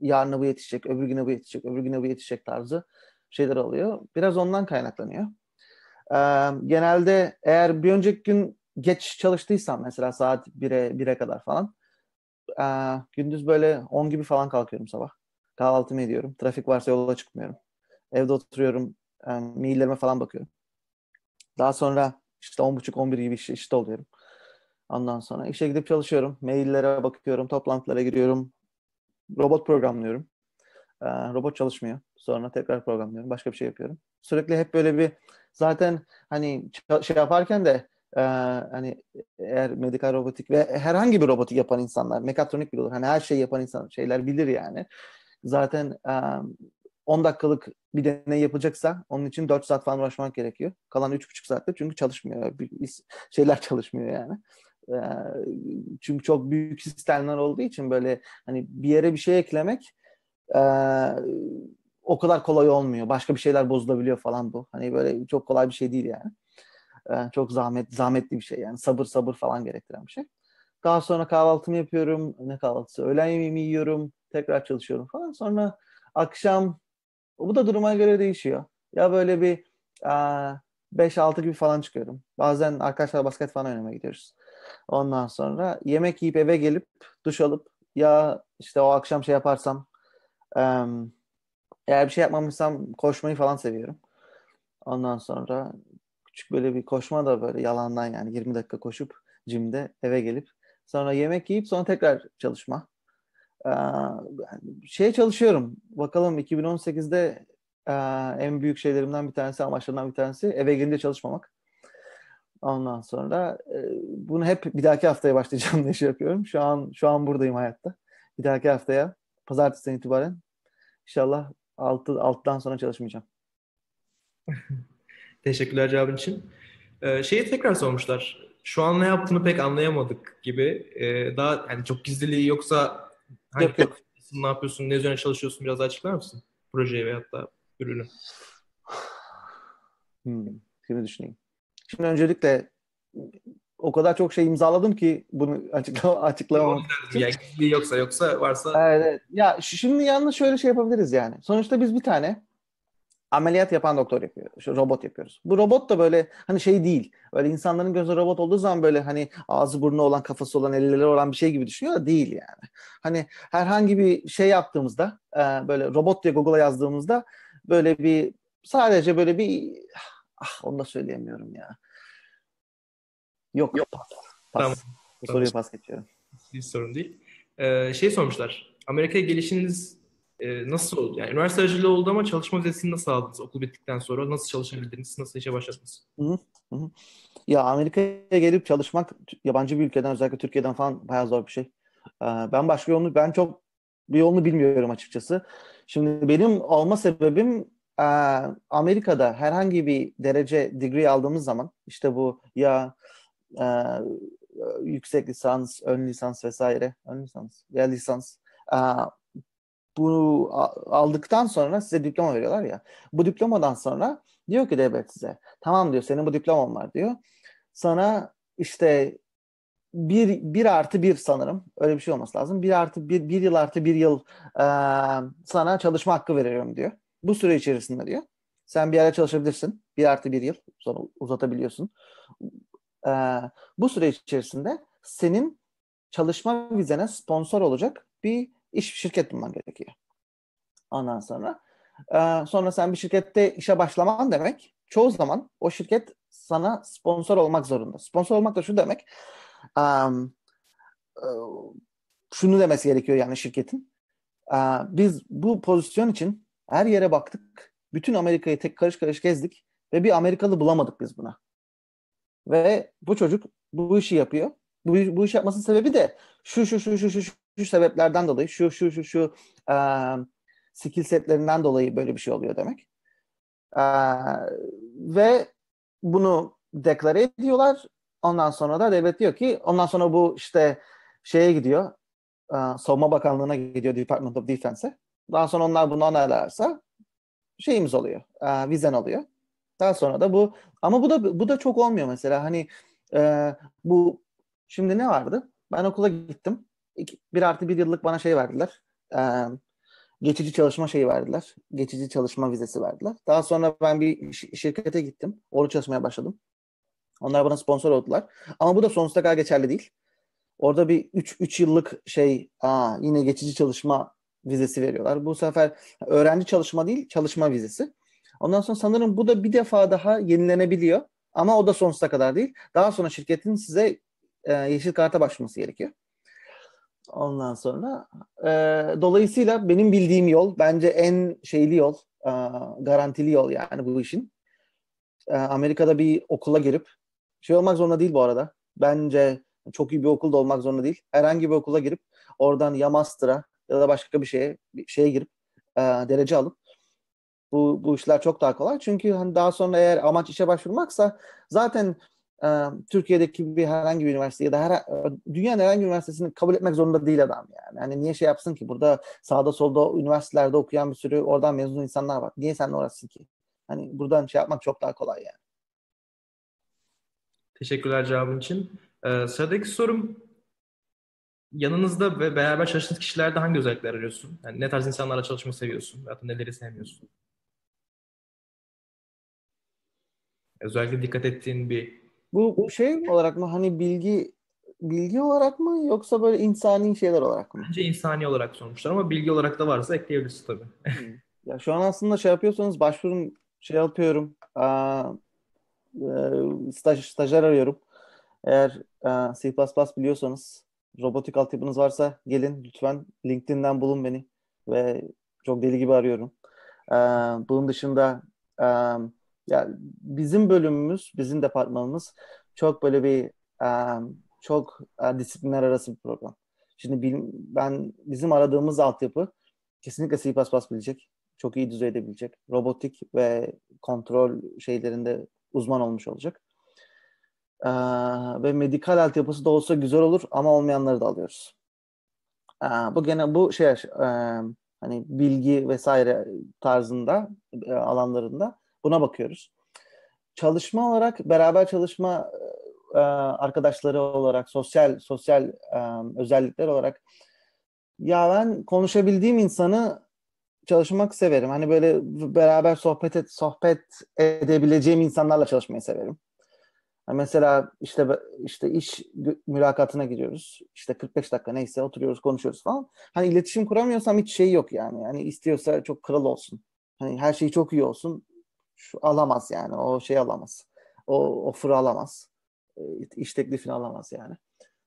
Speaker 2: yarın bu yetişecek, öbür güne bu yetişecek, öbür güne bu yetişecek tarzı şeyler oluyor. Biraz ondan kaynaklanıyor. E, genelde eğer bir önceki gün geç çalıştıysam mesela saat 1'e 1'e kadar falan e, gündüz böyle 10 gibi falan kalkıyorum sabah. Kahvaltımı ediyorum. Trafik varsa yola çıkmıyorum. Evde oturuyorum. E, maillerime falan bakıyorum. Daha sonra işte 10.30-11 gibi işte, oluyorum. Ondan sonra işe gidip çalışıyorum. Maillere bakıyorum, toplantılara giriyorum. Robot programlıyorum. Robot çalışmıyor. Sonra tekrar programlıyorum. Başka bir şey yapıyorum. Sürekli hep böyle bir zaten hani şey yaparken de e, hani eğer medikal robotik ve herhangi bir robotik yapan insanlar, mekatronik bile olur. Hani her şeyi yapan insan şeyler bilir yani. Zaten e, 10 dakikalık bir deney yapılacaksa onun için 4 saat falan uğraşmak gerekiyor. Kalan 3,5 saatte çünkü çalışmıyor. Şeyler çalışmıyor yani. Çünkü çok büyük sistemler olduğu için böyle hani bir yere bir şey eklemek o kadar kolay olmuyor. Başka bir şeyler bozulabiliyor falan bu. Hani böyle çok kolay bir şey değil yani. Çok zahmet zahmetli bir şey yani. Sabır sabır falan gerektiren bir şey. Daha sonra kahvaltımı yapıyorum. Ne kahvaltısı? Öğlen yemeğimi yiyorum. Tekrar çalışıyorum falan. Sonra akşam bu da duruma göre değişiyor. Ya böyle bir 5-6 gibi falan çıkıyorum. Bazen arkadaşlar basket falan oynamaya gidiyoruz. Ondan sonra yemek yiyip eve gelip duş alıp ya işte o akşam şey yaparsam eğer bir şey yapmamışsam koşmayı falan seviyorum. Ondan sonra küçük böyle bir koşma da böyle yalandan yani 20 dakika koşup jimde eve gelip sonra yemek yiyip sonra tekrar çalışma. Şey çalışıyorum. Bakalım 2018'de en büyük şeylerimden bir tanesi, amaçlarından bir tanesi eve gelince çalışmamak. Ondan sonra e, bunu hep bir dahaki haftaya başlayacağım diye şey yapıyorum. Şu an şu an buradayım hayatta. Bir dahaki haftaya pazartesiden itibaren inşallah 6 6'dan sonra çalışmayacağım.
Speaker 1: Teşekkürler cevabın için. Ee, şeyi tekrar sormuşlar. Şu an ne yaptığını pek anlayamadık gibi. Ee, daha yani çok gizliliği yoksa hangi yok, yok. ne yapıyorsun, ne üzerine çalışıyorsun biraz daha açıklar mısın? Projeyi veyahut da ürünü.
Speaker 2: Hmm. Şimdi düşüneyim. Şimdi öncelikle o kadar çok şey imzaladım ki bunu açıklama, açıklamam.
Speaker 1: Yani yoksa yoksa varsa.
Speaker 2: Evet, evet. Ya şimdi yalnız şöyle şey yapabiliriz yani. Sonuçta biz bir tane ameliyat yapan doktor yapıyoruz. Robot yapıyoruz. Bu robot da böyle hani şey değil. Öyle insanların gözü robot olduğu zaman böyle hani ağzı burnu olan, kafası olan, elleri olan bir şey gibi düşünüyor da değil yani. Hani herhangi bir şey yaptığımızda böyle robot diye Google'a yazdığımızda böyle bir sadece böyle bir ah onu da söyleyemiyorum ya. Yok yok. Pas. Tamam. Bu soruyu pas geçiyorum.
Speaker 1: Hiç sorun değil. Ee, şey sormuşlar. Amerika'ya gelişiniz e, nasıl oldu? Yani üniversite aracılığı oldu ama çalışma vizesini nasıl aldınız? Okul bittikten sonra nasıl çalışabildiniz? Nasıl işe başladınız?
Speaker 2: Hı hı. Ya Amerika'ya gelip çalışmak yabancı bir ülkeden özellikle Türkiye'den falan bayağı zor bir şey. Ee, ben başka yolunu ben çok bir yolunu bilmiyorum açıkçası. Şimdi benim olma sebebim Amerika'da herhangi bir derece degree aldığımız zaman işte bu ya yüksek lisans, ön lisans vesaire, ön lisans, ya lisans bunu aldıktan sonra size diploma veriyorlar ya. Bu diplomadan sonra diyor ki devlet size tamam diyor senin bu diploman var diyor. Sana işte bir, bir artı bir sanırım öyle bir şey olması lazım. Bir artı bir, bir yıl artı bir yıl e, sana çalışma hakkı veriyorum diyor. Bu süre içerisinde diyor. Sen bir yere çalışabilirsin. Bir artı bir yıl sonra uzatabiliyorsun. E, bu süre içerisinde senin çalışma vizene sponsor olacak bir iş şirket bulman gerekiyor. Ondan sonra e, sonra sen bir şirkette işe başlaman demek çoğu zaman o şirket sana sponsor olmak zorunda. Sponsor olmak da şu demek um, şunu demesi gerekiyor yani şirketin. Uh, biz bu pozisyon için her yere baktık. Bütün Amerika'yı tek karış karış gezdik ve bir Amerikalı bulamadık biz buna. Ve bu çocuk bu işi yapıyor. Bu, bu iş yapmasının sebebi de şu şu şu şu şu şu sebeplerden dolayı şu şu şu şu e, skill setlerinden dolayı böyle bir şey oluyor demek. E, ve bunu deklare ediyorlar. Ondan sonra da devlet diyor ki ondan sonra bu işte şeye gidiyor. E, Savunma Bakanlığı'na gidiyor Department of Defense'e. Daha sonra onlar bunu onaylarsa şeyimiz oluyor. E, vizen oluyor. Daha sonra da bu ama bu da bu da çok olmuyor mesela hani e, bu şimdi ne vardı? Ben okula gittim bir artı bir yıllık bana şey verdiler. Ee, geçici çalışma şeyi verdiler. Geçici çalışma vizesi verdiler. Daha sonra ben bir şirkete gittim. Orada çalışmaya başladım. Onlar bana sponsor oldular. Ama bu da sonsuza kadar geçerli değil. Orada bir 3 3 yıllık şey aa, yine geçici çalışma vizesi veriyorlar. Bu sefer öğrenci çalışma değil, çalışma vizesi. Ondan sonra sanırım bu da bir defa daha yenilenebiliyor. Ama o da sonsuza kadar değil. Daha sonra şirketin size e, yeşil karta başvurması gerekiyor. Ondan sonra e, dolayısıyla benim bildiğim yol bence en şeyli yol, e, garantili yol yani bu işin. E, Amerika'da bir okula girip şey olmak zorunda değil bu arada. Bence çok iyi bir okulda olmak zorunda değil. Herhangi bir okula girip oradan ya master'a ya da başka bir şeye bir şeye girip e, derece alıp bu bu işler çok daha kolay. Çünkü hani daha sonra eğer amaç işe başvurmaksa zaten Türkiye'deki bir herhangi bir üniversite ya da her, dünyanın herhangi bir üniversitesini kabul etmek zorunda değil adam yani. Hani niye şey yapsın ki? Burada sağda solda üniversitelerde okuyan bir sürü oradan mezun insanlar var. Niye seninle uğraşsın ki? Hani buradan şey yapmak çok daha kolay yani.
Speaker 1: Teşekkürler cevabın için. Ee, sıradaki sorum yanınızda ve beraber çalıştığınız kişilerde hangi özellikler arıyorsun? Yani ne tarz insanlarla çalışmayı seviyorsun? Da neleri sevmiyorsun? Özellikle dikkat ettiğin bir
Speaker 2: bu, bu şey olarak mı hani bilgi bilgi olarak mı yoksa böyle insani şeyler olarak mı?
Speaker 1: Bence insani olarak sormuşlar ama bilgi olarak da varsa ekleyebiliriz tabii.
Speaker 2: Hmm. ya şu an aslında şey yapıyorsanız başvurun şey yapıyorum. Aa, e, staj, stajyer arıyorum. Eğer e, C++ biliyorsanız robotik altyapınız varsa gelin lütfen LinkedIn'den bulun beni ve çok deli gibi arıyorum. Ee, bunun dışında e, ya bizim bölümümüz, bizim departmanımız çok böyle bir çok disiplinler arası bir program. Şimdi ben bizim aradığımız altyapı kesinlikle C++ bilecek. Çok iyi düzeyde bilecek. Robotik ve kontrol şeylerinde uzman olmuş olacak. Ee, ve medikal altyapısı da olsa güzel olur ama olmayanları da alıyoruz. Bu gene bu şey e, hani bilgi vesaire tarzında e, alanlarında Buna bakıyoruz. çalışma olarak beraber çalışma e, arkadaşları olarak sosyal sosyal e, özellikler olarak ya ben konuşabildiğim insanı çalışmak severim. Hani böyle beraber sohbet et, sohbet edebileceğim insanlarla çalışmayı severim. Mesela işte işte iş mülakatına giriyoruz. İşte 45 dakika neyse oturuyoruz, konuşuyoruz falan. Hani iletişim kuramıyorsam hiç şey yok yani. Yani istiyorsa çok kral olsun. Hani her şey çok iyi olsun. Şu alamaz yani. O şey alamaz. O offer'ı alamaz. E, iş teklifini alamaz yani.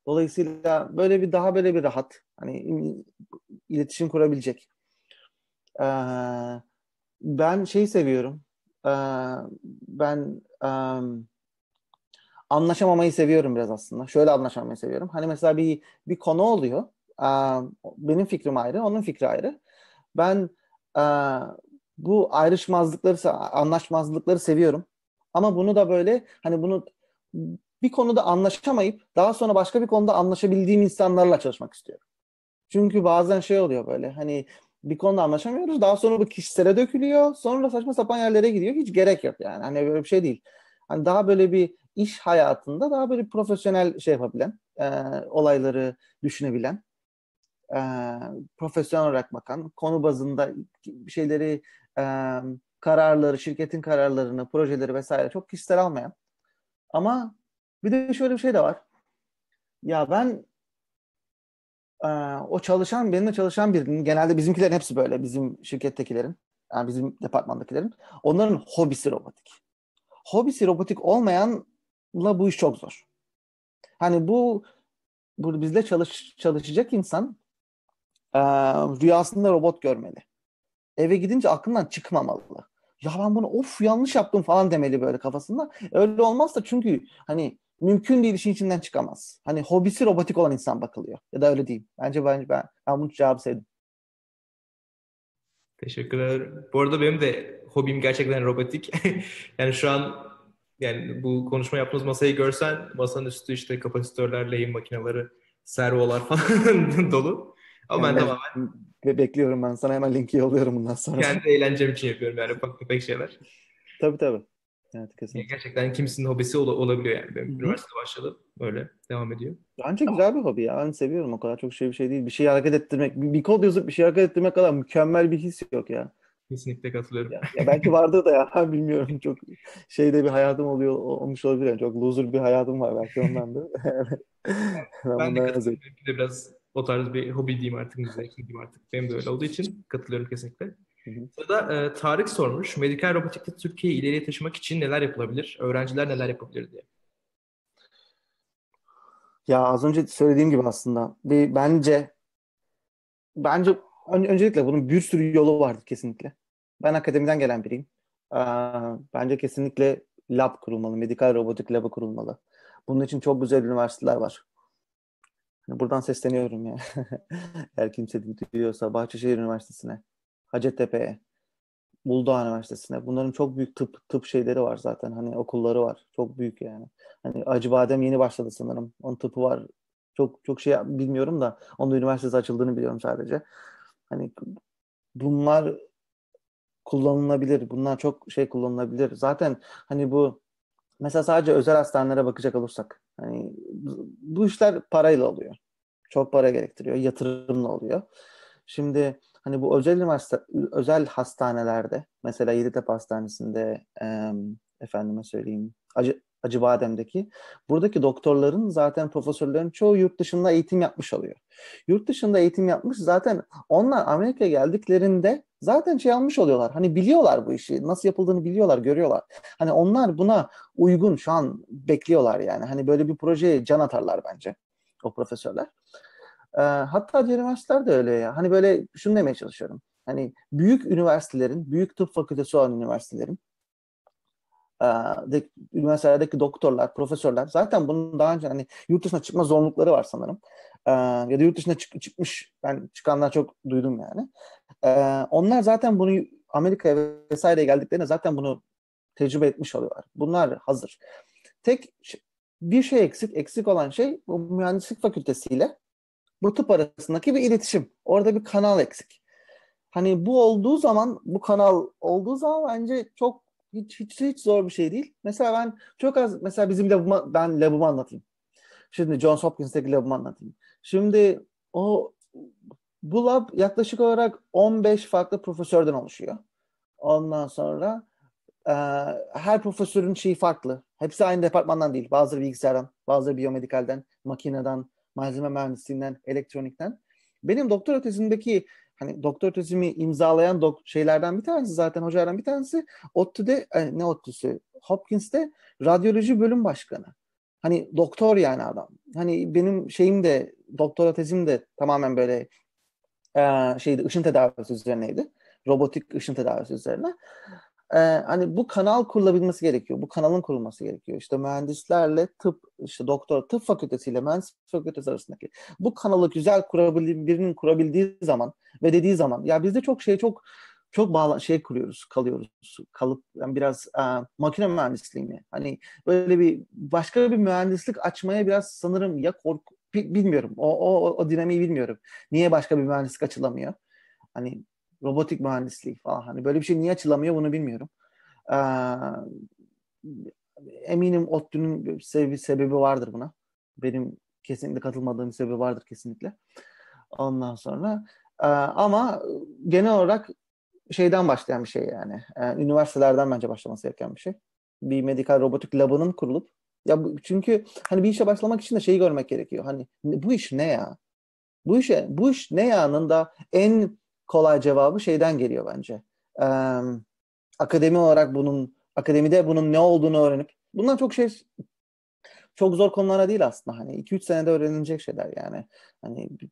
Speaker 2: Dolayısıyla böyle bir daha böyle bir rahat hani iletişim kurabilecek. Ben şeyi seviyorum. Ben anlaşamamayı seviyorum biraz aslında. Şöyle anlaşamayı seviyorum. Hani mesela bir bir konu oluyor. Benim fikrim ayrı, onun fikri ayrı. Ben bu ayrışmazlıkları, anlaşmazlıkları seviyorum. Ama bunu da böyle hani bunu bir konuda anlaşamayıp daha sonra başka bir konuda anlaşabildiğim insanlarla çalışmak istiyorum. Çünkü bazen şey oluyor böyle hani bir konuda anlaşamıyoruz. Daha sonra bu kişisele dökülüyor. Sonra saçma sapan yerlere gidiyor. Hiç gerek yok yani. Hani böyle bir şey değil. Hani daha böyle bir iş hayatında daha böyle profesyonel şey yapabilen, e, olayları düşünebilen, e, profesyonel olarak bakan, konu bazında şeyleri, e, kararları, şirketin kararlarını, projeleri vesaire çok kişisel almayan. Ama bir de şöyle bir şey de var. Ya ben e, o çalışan, benimle çalışan birinin, genelde bizimkilerin hepsi böyle, bizim şirkettekilerin, yani bizim departmandakilerin, onların hobisi robotik. Hobisi robotik olmayan bu iş çok zor. Hani bu bu bizle çalış, çalışacak insan e, rüyasında robot görmeli. Eve gidince aklından çıkmamalı. Ya ben bunu of yanlış yaptım falan demeli böyle kafasında. Öyle olmazsa çünkü hani mümkün değil işin içinden çıkamaz. Hani hobisi robotik olan insan bakılıyor. Ya da öyle değil. Bence bence ben, ben bunu cevabı sevdim.
Speaker 1: Teşekkürler. Bu arada benim de hobim gerçekten robotik. yani şu an yani bu konuşma yaptığımız masayı görsen masanın üstü işte kapasitörler, lehim makineleri, servolar falan dolu. Ama yani ben tamamen
Speaker 2: ve bekliyorum ben sana hemen linki yolluyorum bundan sonra.
Speaker 1: Kendi eğlencem için yapıyorum yani ufak tefek şeyler.
Speaker 2: Tabii tabii. Evet, kesinlikle.
Speaker 1: gerçekten kimisinin hobisi ol- olabiliyor yani. Benim üniversitede başladım. Böyle devam ediyor.
Speaker 2: Bence güzel bir hobi ya. Ben seviyorum. O kadar çok şey bir şey değil. Bir şey hareket ettirmek, bir, bir kod yazıp bir şey hareket ettirmek kadar mükemmel bir his yok ya.
Speaker 1: Kesinlikle katılıyorum.
Speaker 2: Ya, ya belki vardı da ya bilmiyorum çok şeyde bir hayatım oluyor olmuş olabilir. Yani çok loser bir hayatım var belki ondan da.
Speaker 1: ben, ben de katılıyorum. De biraz o tarz bir hobi diyeyim artık, müzik diyeyim artık. Benim de öyle olduğu için katılıyorum kesinlikle. Sırada e, Tarık sormuş. Medikal robotikte Türkiye'yi ileriye taşımak için neler yapılabilir? Öğrenciler neler yapabilir diye.
Speaker 2: Ya az önce söylediğim gibi aslında bir bence bence öncelikle bunun bir sürü yolu vardır kesinlikle. Ben akademiden gelen biriyim. Bence kesinlikle lab kurulmalı, medikal robotik labı kurulmalı. Bunun için çok güzel üniversiteler var. Hani buradan sesleniyorum ya. Eğer kimse duyuyorsa Bahçeşehir Üniversitesi'ne, Hacettepe'ye, Uludağ Üniversitesi'ne. Bunların çok büyük tıp tıp şeyleri var zaten. Hani okulları var. Çok büyük yani. Hani Acıbadem yeni başladı sanırım. Onun tıpı var. Çok çok şey bilmiyorum da onun da üniversitesi açıldığını biliyorum sadece. Hani bunlar kullanılabilir. Bunlar çok şey kullanılabilir. Zaten hani bu mesela sadece özel hastanelere bakacak olursak hani bu işler parayla oluyor. Çok para gerektiriyor. Yatırımla oluyor. Şimdi hani bu özel üniversite özel hastanelerde mesela Yeditepe Hastanesi'nde efendime söyleyeyim Acı Acıbadem'deki buradaki doktorların zaten profesörlerin çoğu yurt dışında eğitim yapmış oluyor. Yurt dışında eğitim yapmış zaten onlar Amerika'ya geldiklerinde zaten şey almış oluyorlar. Hani biliyorlar bu işi. Nasıl yapıldığını biliyorlar, görüyorlar. Hani onlar buna uygun şu an bekliyorlar yani. Hani böyle bir projeye can atarlar bence o profesörler. Ee, hatta diğer üniversiteler de öyle ya. Hani böyle şunu demeye çalışıyorum. Hani büyük üniversitelerin, büyük tıp fakültesi olan üniversitelerin üniversitelerdeki doktorlar, profesörler zaten bunun daha önce hani yurt dışına çıkma zorunlulukları var sanırım. Ee, ya da yurt dışına çık, çıkmış, ben çıkanlar çok duydum yani. Ee, onlar zaten bunu Amerika'ya vesaire geldiklerinde zaten bunu tecrübe etmiş oluyorlar. Bunlar hazır. Tek bir şey eksik, eksik olan şey bu mühendislik fakültesiyle bu tıp arasındaki bir iletişim. Orada bir kanal eksik. Hani bu olduğu zaman, bu kanal olduğu zaman bence çok Hiç, hiç, hiç zor bir şey değil. Mesela ben çok az, mesela bizim labıma, ben labımı anlatayım. Şimdi Johns Hopkins'teki labımı anlatayım. Şimdi o bu lab yaklaşık olarak 15 farklı profesörden oluşuyor. Ondan sonra e, her profesörün şeyi farklı. Hepsi aynı departmandan değil. Bazıları bilgisayardan, bazıları biyomedikalden, makineden, malzeme mühendisliğinden, elektronikten. Benim doktora tezimdeki hani doktor tezimi imzalayan dok şeylerden bir tanesi zaten hocalardan bir tanesi ODTÜ'de e, ne ODTÜ'sü Hopkins'te radyoloji bölüm başkanı. Hani doktor yani adam. Hani benim şeyim de doktora tezim de tamamen böyle e, şeydi ışın tedavisi üzerineydi. Robotik ışın tedavisi üzerine e, hani bu kanal kurulabilmesi gerekiyor. Bu kanalın kurulması gerekiyor. İşte mühendislerle tıp, işte doktor, tıp fakültesiyle mühendislik fakültesi arasındaki bu kanalı güzel kurabildiği, birinin kurabildiği zaman ve dediği zaman ya bizde çok şey çok çok bağlı şey kuruyoruz, kalıyoruz. Kalıp yani biraz e, makine mühendisliği mi? Hani böyle bir başka bir mühendislik açmaya biraz sanırım ya korku bilmiyorum. O, o, o dinamiği bilmiyorum. Niye başka bir mühendislik açılamıyor? Hani robotik mühendisliği falan. Hani böyle bir şey niye açılamıyor bunu bilmiyorum. Ee, eminim ODTÜ'nün sebebi, sebebi vardır buna. Benim kesinlikle katılmadığım sebebi vardır kesinlikle. Ondan sonra e, ama genel olarak şeyden başlayan bir şey yani. E, üniversitelerden bence başlaması gereken bir şey. Bir medikal robotik labının kurulup ya çünkü hani bir işe başlamak için de şeyi görmek gerekiyor. Hani bu iş ne ya? Bu işe bu iş ne ya'nın da en kolay cevabı şeyden geliyor bence. Ee, akademi olarak bunun akademide bunun ne olduğunu öğrenip bundan çok şey çok zor konulara değil aslında hani 2-3 senede öğrenilecek şeyler yani. Hani bir,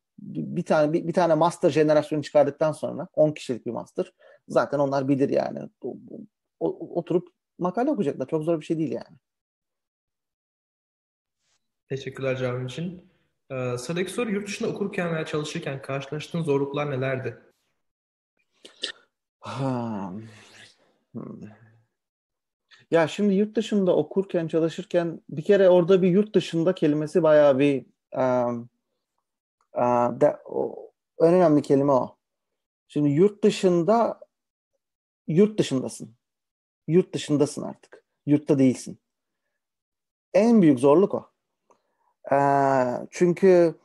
Speaker 2: bir tane bir, bir tane master jenerasyonu çıkardıktan sonra 10 kişilik bir master zaten onlar bilir yani. O, o, oturup makale okuyacaklar. Çok zor bir şey değil yani.
Speaker 1: Teşekkürler cevabın için. Ee, sıradaki soru yurt dışında okurken veya çalışırken karşılaştığın zorluklar nelerdi?
Speaker 2: Ya şimdi yurt dışında okurken, çalışırken bir kere orada bir yurt dışında kelimesi bayağı bir um, uh, de, o, önemli kelime o. Şimdi yurt dışında yurt dışındasın. Yurt dışındasın artık. Yurtta değilsin. En büyük zorluk o. Ee, çünkü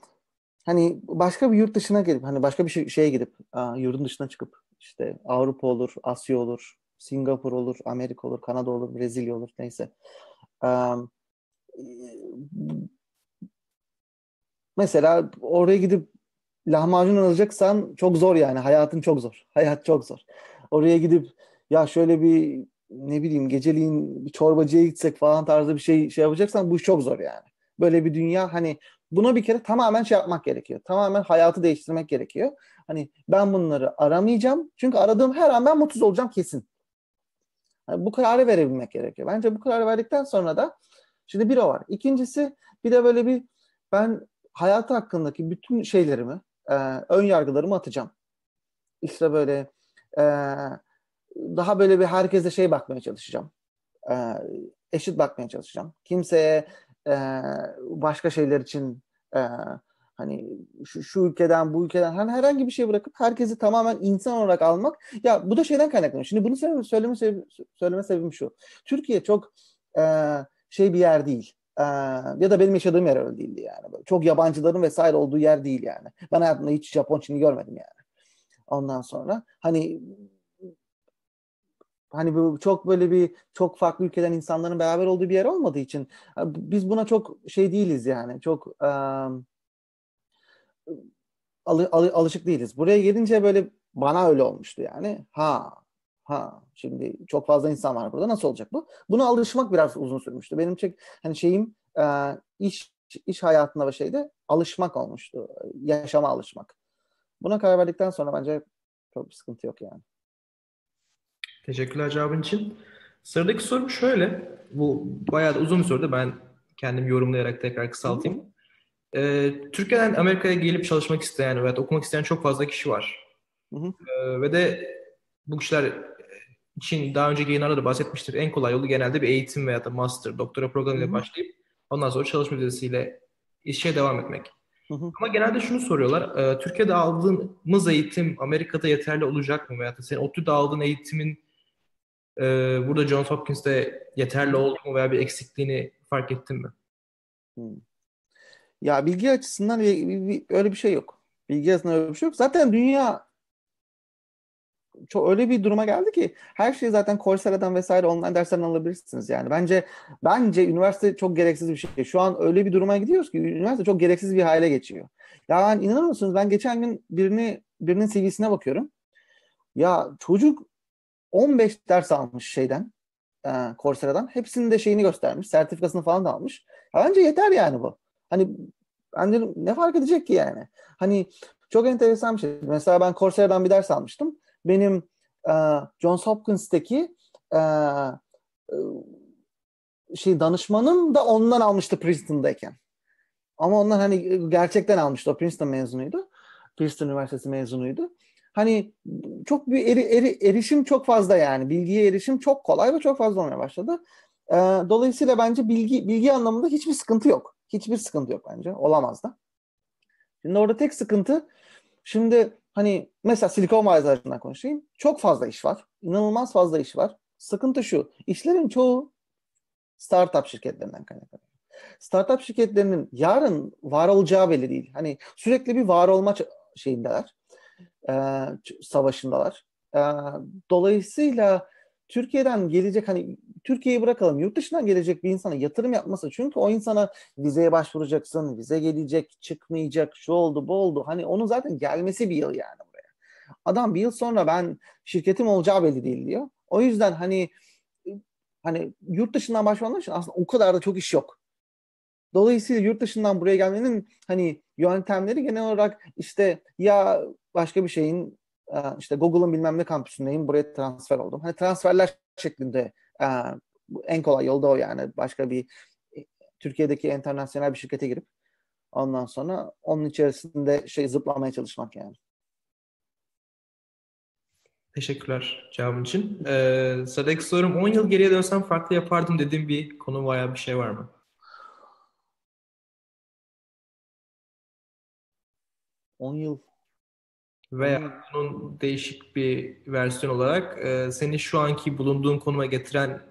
Speaker 2: hani başka bir yurt dışına gelip hani başka bir şey, şeye gidip yurdun dışına çıkıp işte Avrupa olur, Asya olur, Singapur olur, Amerika olur, Kanada olur, Brezilya olur neyse. Um, mesela oraya gidip lahmacun alacaksan çok zor yani. Hayatın çok zor. Hayat çok zor. Oraya gidip ya şöyle bir ne bileyim geceliğin bir çorbacıya gitsek falan tarzı bir şey şey yapacaksan bu iş çok zor yani. Böyle bir dünya hani buna bir kere tamamen şey yapmak gerekiyor. Tamamen hayatı değiştirmek gerekiyor. Hani ben bunları aramayacağım. Çünkü aradığım her an ben mutsuz olacağım kesin. Yani bu kararı verebilmek gerekiyor. Bence bu kararı verdikten sonra da şimdi bir o var. İkincisi bir de böyle bir ben hayatı hakkındaki bütün şeylerimi, e, ön yargılarımı atacağım. İşte böyle e, daha böyle bir herkese şey bakmaya çalışacağım. E, eşit bakmaya çalışacağım. Kimseye e, başka şeyler için e, hani şu, şu ülkeden bu ülkeden hani herhangi bir şey bırakıp herkesi tamamen insan olarak almak ya bu da şeyden kaynaklanıyor. Şimdi bunu söyleme, söyleme, sebebi, söyleme sebebim şu. Türkiye çok e, şey bir yer değil. E, ya da benim yaşadığım yer öyle değildi yani. Böyle çok yabancıların vesaire olduğu yer değil yani. Ben hayatımda hiç Japon Çin'i görmedim yani. Ondan sonra hani hani bu çok böyle bir çok farklı ülkeden insanların beraber olduğu bir yer olmadığı için biz buna çok şey değiliz yani. Çok um, alı, alı, alışık değiliz. Buraya gelince böyle bana öyle olmuştu yani. Ha ha şimdi çok fazla insan var burada nasıl olacak bu? Buna alışmak biraz uzun sürmüştü. Benim çok hani şeyim e, iş iş hayatında ve şeyde alışmak olmuştu. Yaşama alışmak. Buna karar verdikten sonra bence çok bir sıkıntı yok yani.
Speaker 1: Teşekkürler cevabın için. Sıradaki sorum şöyle. Bu bayağı da uzun bir soru ben kendim yorumlayarak tekrar kısaltayım. Ee, Türkiye'den Amerika'ya gelip çalışmak isteyen veya okumak isteyen çok fazla kişi var. Hı hı. Ee, ve de bu kişiler için daha önceki yayınlarda da bahsetmiştir. En kolay yolu genelde bir eğitim veya da master, doktora programıyla başlayıp ondan sonra çalışma vizesiyle işe devam etmek. Hı hı. Ama genelde şunu soruyorlar. E, Türkiye'de aldığımız eğitim Amerika'da yeterli olacak mı? Veya da senin ODTÜ'de aldığın eğitimin e, burada Johns Hopkins'te yeterli oldu mu veya bir eksikliğini fark ettin mi?
Speaker 2: Hmm. Ya bilgi açısından öyle bir şey yok. Bilgi açısından öyle bir şey yok. Zaten dünya çok öyle bir duruma geldi ki her şeyi zaten Coursera'dan vesaire online derslerden alabilirsiniz yani. Bence bence üniversite çok gereksiz bir şey. Şu an öyle bir duruma gidiyoruz ki üniversite çok gereksiz bir hale geçiyor. Ya ben inanır mısınız ben geçen gün birini birinin CV'sine bakıyorum. Ya çocuk 15 ders almış şeyden e, Coursera'dan. Hepsinin de şeyini göstermiş. Sertifikasını falan da almış. Ya bence yeter yani bu. Hani bence ne fark edecek ki yani? Hani çok enteresan bir şey. Mesela ben Coursera'dan bir ders almıştım benim e, Johns Hopkins'teki e, e, şey danışmanım da ondan almıştı Princeton'dayken. Ama onlar hani gerçekten almıştı. O Princeton mezunuydu. Princeton Üniversitesi mezunuydu. Hani çok bir eri, eri, erişim çok fazla yani. Bilgiye erişim çok kolay ve çok fazla olmaya başladı. Ee, dolayısıyla bence bilgi bilgi anlamında hiçbir sıkıntı yok. Hiçbir sıkıntı yok bence. Olamaz da. Şimdi orada tek sıkıntı şimdi hani mesela Silikon Vadisi'nden konuşayım. Çok fazla iş var. İnanılmaz fazla iş var. Sıkıntı şu. İşlerin çoğu startup şirketlerinden kaynaklanıyor. Startup şirketlerinin yarın var olacağı belli değil. Hani sürekli bir var olma şeyindeler. E, savaşındalar. E, dolayısıyla Türkiye'den gelecek hani Türkiye'yi bırakalım yurt dışından gelecek bir insana yatırım yapması çünkü o insana vizeye başvuracaksın vize gelecek çıkmayacak şu oldu bu oldu hani onun zaten gelmesi bir yıl yani buraya. Adam bir yıl sonra ben şirketim olacağı belli değil diyor. O yüzden hani hani yurt dışından başvuranlar için aslında o kadar da çok iş yok. Dolayısıyla yurt dışından buraya gelmenin hani yöntemleri genel olarak işte ya başka bir şeyin işte Google'ın bilmem ne kampüsündeyim buraya transfer oldum. Hani transferler şeklinde en kolay yolda o yani. Başka bir e, Türkiye'deki internasyonel bir şirkete girip ondan sonra onun içerisinde şey zıplamaya çalışmak yani.
Speaker 1: Teşekkürler cevabın için. Ee, sıradaki sorum 10 yıl geriye dönsem farklı yapardım dediğim bir konu veya bir şey var mı?
Speaker 2: On yıl
Speaker 1: veya bunun değişik bir versiyon olarak e, seni şu anki bulunduğun konuma getiren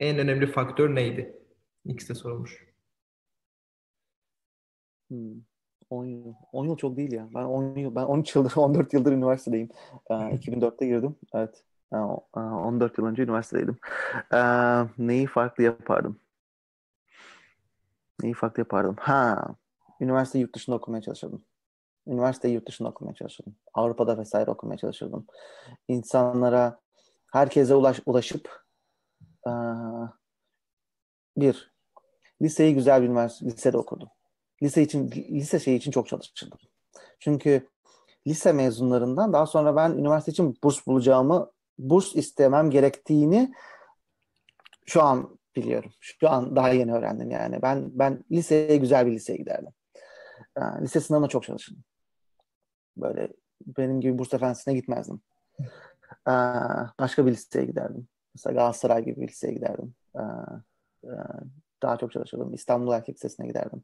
Speaker 1: en önemli faktör neydi? İkisi de sorulmuş.
Speaker 2: Hmm. 10 yıl. 10 yıl çok değil ya. Ben 10 yıl, ben 13 yıldır, 14 yıldır üniversitedeyim. Ee, 2004'te girdim. Evet. Ee, 14 yıl önce üniversitedeydim. Ee, neyi farklı yapardım? Neyi farklı yapardım? Ha, üniversite yurt dışında okumaya çalışırdım. Üniversiteyi yurt dışında okumaya çalışırdım. Avrupa'da vesaire okumaya çalışırdım. İnsanlara, herkese ulaş, ulaşıp ee, bir, liseyi güzel bir üniversite, lisede okudum. Lise için, lise şeyi için çok çalışırdım. Çünkü lise mezunlarından daha sonra ben üniversite için burs bulacağımı, burs istemem gerektiğini şu an biliyorum. Şu an daha yeni öğrendim yani. Ben ben liseye güzel bir liseye giderdim. Lise sınavına çok çalışırdım. Böyle benim gibi burs efendisine gitmezdim. Ee, başka bir liseye giderdim. Mesela Galatasaray gibi bir liseye giderdim. Ee, e, daha çok çalışırdım. İstanbul Erkek Lisesi'ne giderdim.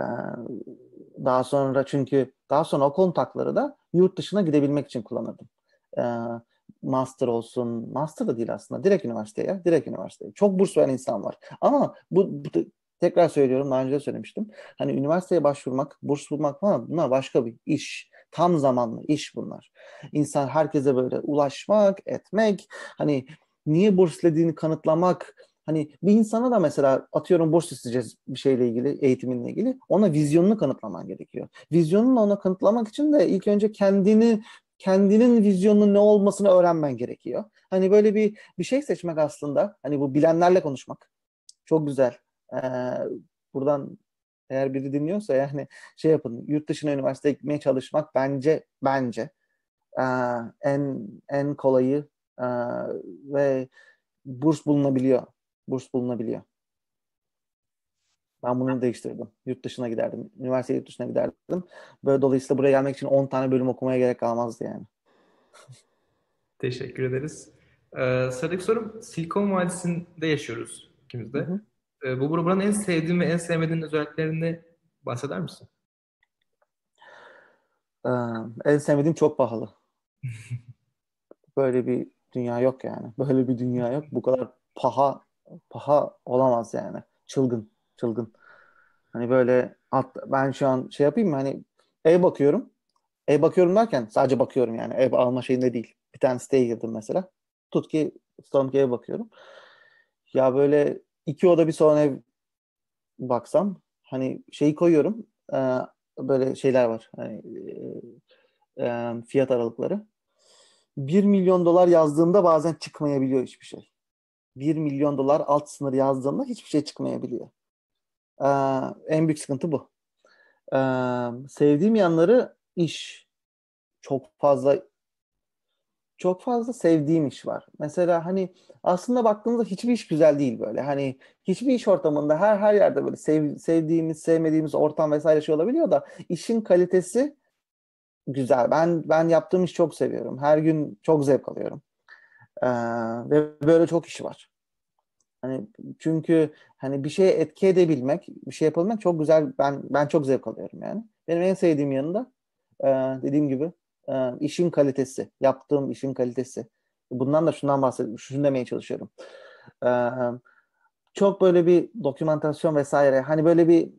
Speaker 2: Ee, daha sonra çünkü daha sonra o kontakları da yurt dışına gidebilmek için kullanırdım. Ee, master olsun, master da değil aslında. Direkt üniversiteye, direkt üniversiteye. Çok burs veren insan var. Ama bu, bu tekrar söylüyorum, daha önce de söylemiştim. Hani üniversiteye başvurmak, burs bulmak falan bunlar başka bir iş. Tam zamanlı iş bunlar. İnsan herkese böyle ulaşmak, etmek, hani niye burs istediğini kanıtlamak, hani bir insana da mesela atıyorum burs isteyeceğiz bir şeyle ilgili, eğitiminle ilgili. Ona vizyonunu kanıtlaman gerekiyor. Vizyonunu ona kanıtlamak için de ilk önce kendini kendinin vizyonunun ne olmasını öğrenmen gerekiyor. Hani böyle bir bir şey seçmek aslında. Hani bu bilenlerle konuşmak. Çok güzel. Ee, buradan eğer biri dinliyorsa yani şey yapın. Yurt dışına üniversiteye gitmeye çalışmak bence bence e, en en kolayı e, ve burs bulunabiliyor. Burs bulunabiliyor. Ben bunu değiştirdim. Yurt dışına giderdim. Üniversite yurt dışına giderdim. Böyle dolayısıyla buraya gelmek için 10 tane bölüm okumaya gerek kalmazdı yani.
Speaker 1: Teşekkür ederiz. Ee, sıradaki sorum Silikon Vadisi'nde yaşıyoruz ikimiz de. Hı hı. Ee, bu buranın en sevdiğin ve en sevmediğin özelliklerini bahseder misin?
Speaker 2: Ee, en sevmediğim çok pahalı. Böyle bir Dünya yok yani. Böyle bir dünya yok. Bu kadar paha paha olamaz yani. Çılgın. Çılgın. Hani böyle ben şu an şey yapayım mı? Hani ev bakıyorum. Ev bakıyorum derken sadece bakıyorum yani. Ev alma şeyinde değil. Bir tane siteye girdim mesela. Tut ki Storm'ki ev bakıyorum. Ya böyle iki oda bir salon ev baksam hani şeyi koyuyorum. E, böyle şeyler var. Hani e, e, fiyat aralıkları. 1 milyon dolar yazdığımda bazen çıkmayabiliyor hiçbir şey. 1 milyon dolar alt sınır yazdığımda hiçbir şey çıkmayabiliyor. Ee, en büyük sıkıntı bu. Ee, sevdiğim yanları iş. Çok fazla çok fazla sevdiğim iş var. Mesela hani aslında baktığımızda hiçbir iş güzel değil böyle. Hani hiçbir iş ortamında her her yerde böyle sev, sevdiğimiz, sevmediğimiz ortam vesaire şey olabiliyor da işin kalitesi güzel. Ben ben yaptığım iş çok seviyorum. Her gün çok zevk alıyorum. Ee, ve böyle çok iş var. Hani çünkü hani bir şeye etki edebilmek, bir şey yapabilmek çok güzel. Ben ben çok zevk alıyorum yani. Benim en sevdiğim yanında e, dediğim gibi e, işin kalitesi, yaptığım işin kalitesi. Bundan da şundan bahsediyorum, şunu demeye çalışıyorum. E, çok böyle bir dokümantasyon vesaire, hani böyle bir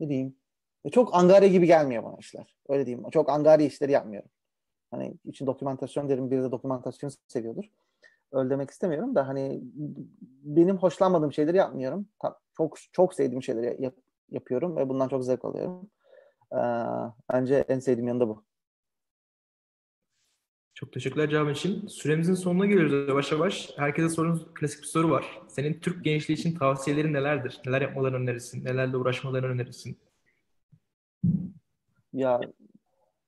Speaker 2: ne diyeyim, çok angarya gibi gelmiyor bana işler. Öyle diyeyim. Çok angarya işleri yapmıyorum. Hani için dokümantasyon derim, biri de dokümantasyon seviyordur. Öyle demek istemiyorum da hani benim hoşlanmadığım şeyleri yapmıyorum. Çok çok sevdiğim şeyleri yap, yapıyorum ve bundan çok zevk alıyorum. Ee, bence en sevdiğim yanı da bu.
Speaker 1: Çok teşekkürler cevabın için. Süremizin sonuna geliyoruz yavaş yavaş. Herkese sorun klasik bir soru var. Senin Türk gençliği için tavsiyelerin nelerdir? Neler yapmalarını önerirsin? Nelerle uğraşmalarını önerirsin?
Speaker 2: Ya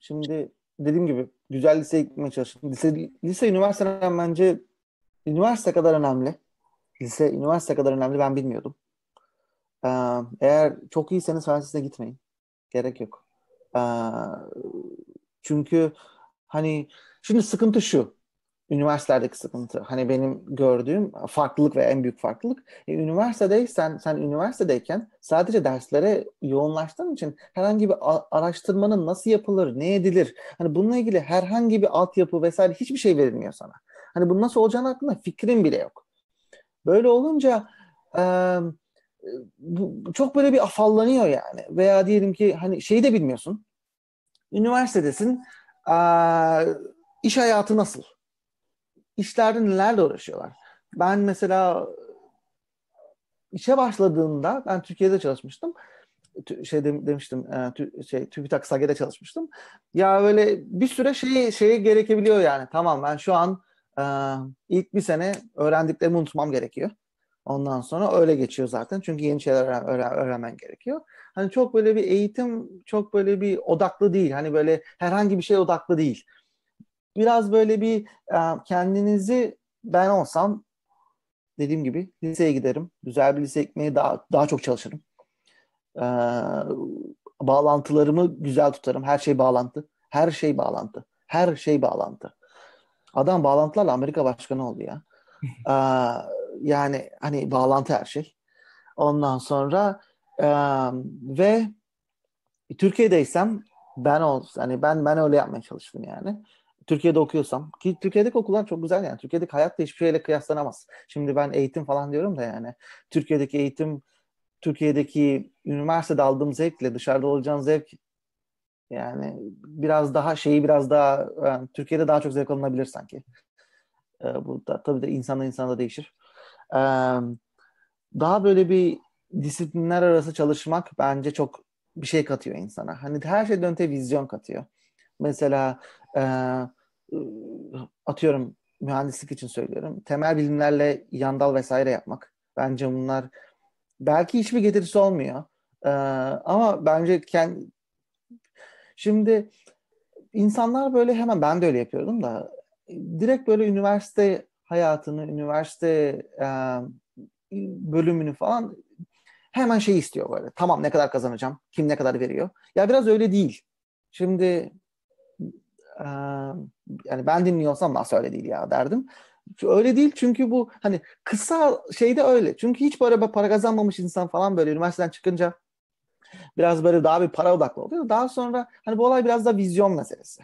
Speaker 2: şimdi dediğim gibi güzel liseye gitmeye çalıştım. Lise, lise üniversiteden bence üniversite kadar önemli. Lise, üniversite kadar önemli ben bilmiyordum. Ee, eğer çok iyiyseniz fen gitmeyin. Gerek yok. Ee, çünkü hani şimdi sıkıntı şu üniversitelerdeki sıkıntı. Hani benim gördüğüm farklılık ve en büyük farklılık. E, üniversitedeysen, sen üniversitedeyken sadece derslere yoğunlaştığın için herhangi bir araştırmanın nasıl yapılır, ne edilir? Hani bununla ilgili herhangi bir altyapı vesaire hiçbir şey verilmiyor sana. Hani bunun nasıl olacağını hakkında fikrin bile yok. Böyle olunca e, bu, çok böyle bir afallanıyor yani. Veya diyelim ki hani şeyi de bilmiyorsun. Üniversitedesin. E, iş hayatı nasıl? işlerde nelerle uğraşıyorlar. Ben mesela işe başladığımda ben Türkiye'de çalışmıştım. Şey demiştim, e, şey TÜBİTAK SAGE'de çalışmıştım. Ya böyle bir süre şey şeye gerekebiliyor yani. Tamam ben şu an e, ilk bir sene öğrendiklerimi unutmam gerekiyor. Ondan sonra öyle geçiyor zaten. Çünkü yeni şeyler öğren, öğren, öğrenmen gerekiyor. Hani çok böyle bir eğitim çok böyle bir odaklı değil. Hani böyle herhangi bir şey odaklı değil biraz böyle bir e, kendinizi ben olsam dediğim gibi liseye giderim. Güzel bir lise ekmeği daha daha çok çalışırım. Ee, bağlantılarımı güzel tutarım. Her şey bağlantı. Her şey bağlantı. Her şey bağlantı. Adam bağlantılarla Amerika başkanı oldu ya. ee, yani hani bağlantı her şey. Ondan sonra e, ve Türkiye'deysem ben ol hani ben ben öyle yapmaya çalıştım yani. Türkiye'de okuyorsam ki Türkiye'deki okullar çok güzel yani. Türkiye'deki hayat da hiçbir şeyle kıyaslanamaz. Şimdi ben eğitim falan diyorum da yani Türkiye'deki eğitim Türkiye'deki üniversitede aldığım zevkle dışarıda olacağın zevk yani biraz daha şeyi biraz daha yani Türkiye'de daha çok zevk alınabilir sanki. Ee, bu da tabii de insanla insana değişir. Ee, daha böyle bir disiplinler arası çalışmak bence çok bir şey katıyor insana. Hani her şeyden öte vizyon katıyor. Mesela e, atıyorum mühendislik için söylüyorum. Temel bilimlerle yandal vesaire yapmak. Bence bunlar belki hiçbir getirisi olmuyor. E, ama bence kendi şimdi insanlar böyle hemen ben de öyle yapıyordum da direkt böyle üniversite hayatını, üniversite e, bölümünü falan hemen şey istiyor böyle. Tamam ne kadar kazanacağım? Kim ne kadar veriyor? Ya biraz öyle değil. Şimdi yani ben dinliyorsam nasıl öyle değil ya derdim. Öyle değil çünkü bu hani kısa şeyde öyle. Çünkü hiç böyle para kazanmamış insan falan böyle üniversiteden çıkınca biraz böyle daha bir para odaklı oluyor. Daha sonra hani bu olay biraz da vizyon meselesi.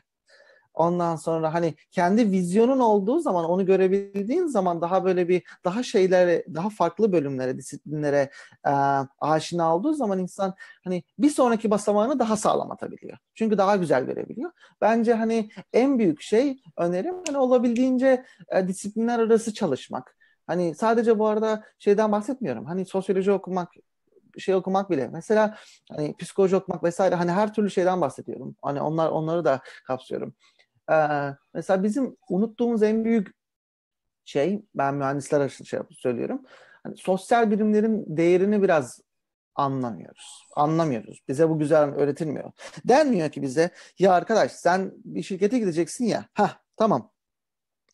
Speaker 2: Ondan sonra hani kendi vizyonun olduğu zaman onu görebildiğin zaman daha böyle bir daha şeylere daha farklı bölümlere disiplinlere e, aşina olduğu zaman insan hani bir sonraki basamağını daha sağlam atabiliyor. Çünkü daha güzel görebiliyor. Bence hani en büyük şey önerim hani olabildiğince e, disiplinler arası çalışmak. Hani sadece bu arada şeyden bahsetmiyorum. Hani sosyoloji okumak şey okumak bile mesela hani psikoloji okumak vesaire hani her türlü şeyden bahsediyorum. Hani onlar onları da kapsıyorum. Ee, mesela bizim unuttuğumuz en büyük şey ben mühendisler için şey söylüyorum. Hani sosyal bilimlerin değerini biraz anlamıyoruz. Anlamıyoruz. Bize bu güzel öğretilmiyor. Denmiyor ki bize ya arkadaş sen bir şirkete gideceksin ya. Ha tamam.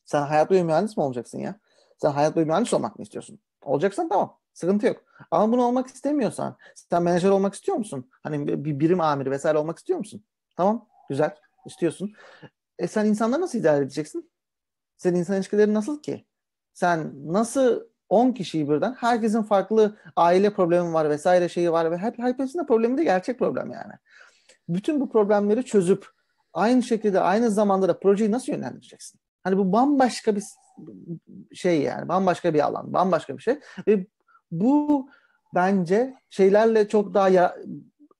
Speaker 2: Sen hayat boyu mühendis mi olacaksın ya? Sen hayat boyu mühendis olmak mı istiyorsun? Olacaksan tamam. Sıkıntı yok. Ama bunu olmak istemiyorsan, sen menajer olmak istiyor musun? Hani bir birim amiri vesaire olmak istiyor musun? Tamam, güzel. istiyorsun. E sen insanları nasıl idare edeceksin? Senin insan ilişkileri nasıl ki? Sen nasıl 10 kişiyi birden herkesin farklı aile problemi var vesaire şeyi var ve hep hepsinin problemi de gerçek problem yani. Bütün bu problemleri çözüp aynı şekilde aynı zamanda da projeyi nasıl yönlendireceksin? Hani bu bambaşka bir şey yani bambaşka bir alan, bambaşka bir şey ve bu bence şeylerle çok daha ya,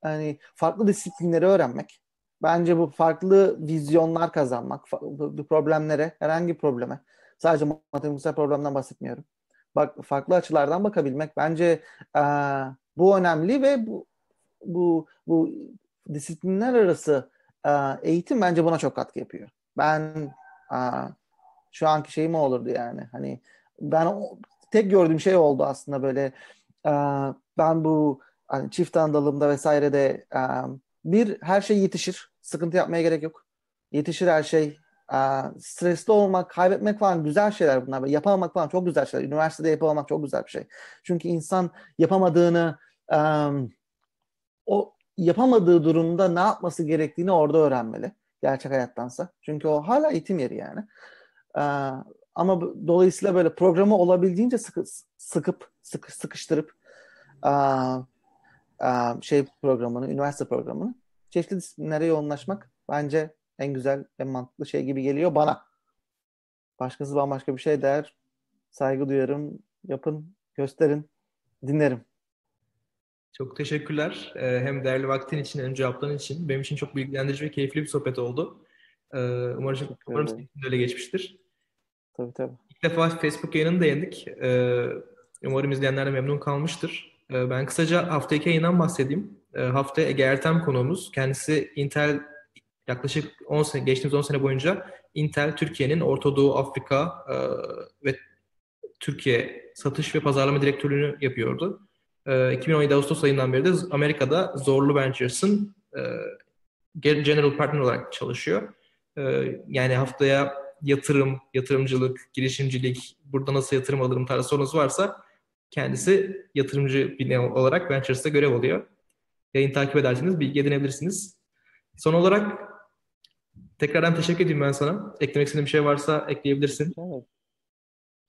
Speaker 2: yani farklı disiplinleri öğrenmek. Bence bu farklı vizyonlar kazanmak, bu problemlere, herhangi probleme. Sadece matematiksel problemden bahsetmiyorum. Bak farklı açılardan bakabilmek bence e, bu önemli ve bu bu bu disiplinler arası e, eğitim bence buna çok katkı yapıyor. Ben e, şu anki şeyim olurdu yani. Hani ben o, tek gördüğüm şey oldu aslında böyle e, ben bu hani çift andalımda vesaire de e, bir her şey yetişir. Sıkıntı yapmaya gerek yok. Yetişir her şey. E, stresli olmak, kaybetmek falan güzel şeyler bunlar. Yapamamak falan çok güzel şeyler. Üniversitede yapamamak çok güzel bir şey. Çünkü insan yapamadığını e, o yapamadığı durumda ne yapması gerektiğini orada öğrenmeli. Gerçek hayattansa. Çünkü o hala eğitim yeri yani. Ee, ama dolayısıyla böyle programı olabildiğince sıkı, sıkıp sıkı, sıkıştırıp aa, şey programını, üniversite programını çeşitli disiplinlere yoğunlaşmak bence en güzel, en mantıklı şey gibi geliyor bana. Başkası bambaşka bir şey der. Saygı duyarım. Yapın, gösterin, dinlerim.
Speaker 1: Çok teşekkürler. Hem değerli vaktin için hem cevapların için. Benim için çok bilgilendirici ve keyifli bir sohbet oldu. Umarım, umarım sizin öyle geçmiştir.
Speaker 2: Tabii tabii.
Speaker 1: İlk defa Facebook yayınını da yendik. Umarım izleyenler de memnun kalmıştır. Ee, ben kısaca haftaki yayından bahsedeyim. Ee, haftaya Ege Ertem konuğumuz. Kendisi Intel yaklaşık 10 sene, geçtiğimiz 10 sene boyunca Intel Türkiye'nin Orta Doğu, Afrika e, ve Türkiye satış ve pazarlama direktörlüğünü yapıyordu. E, 2017 Ağustos ayından beri de Amerika'da Zorlu Ventures'ın e, General Partner olarak çalışıyor. Yani haftaya yatırım, yatırımcılık, girişimcilik, burada nasıl yatırım alırım tarzı sorunuz varsa kendisi yatırımcı bir olarak Ventures'ta görev alıyor. Yayın takip ederseniz bilgi edinebilirsiniz. Son olarak tekrardan teşekkür edeyim ben sana. Eklemek istediğin bir şey varsa ekleyebilirsin.
Speaker 2: Evet.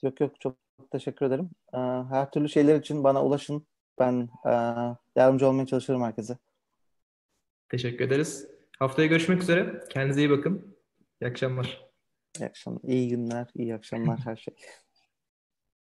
Speaker 2: Yok yok çok teşekkür ederim. Ee, her türlü şeyler için bana ulaşın. Ben e, yardımcı olmaya çalışırım herkese.
Speaker 1: Teşekkür ederiz. Haftaya görüşmek üzere. Kendinize iyi bakın. İyi akşamlar.
Speaker 2: İyi akşamlar, iyi günler, iyi akşamlar her şey.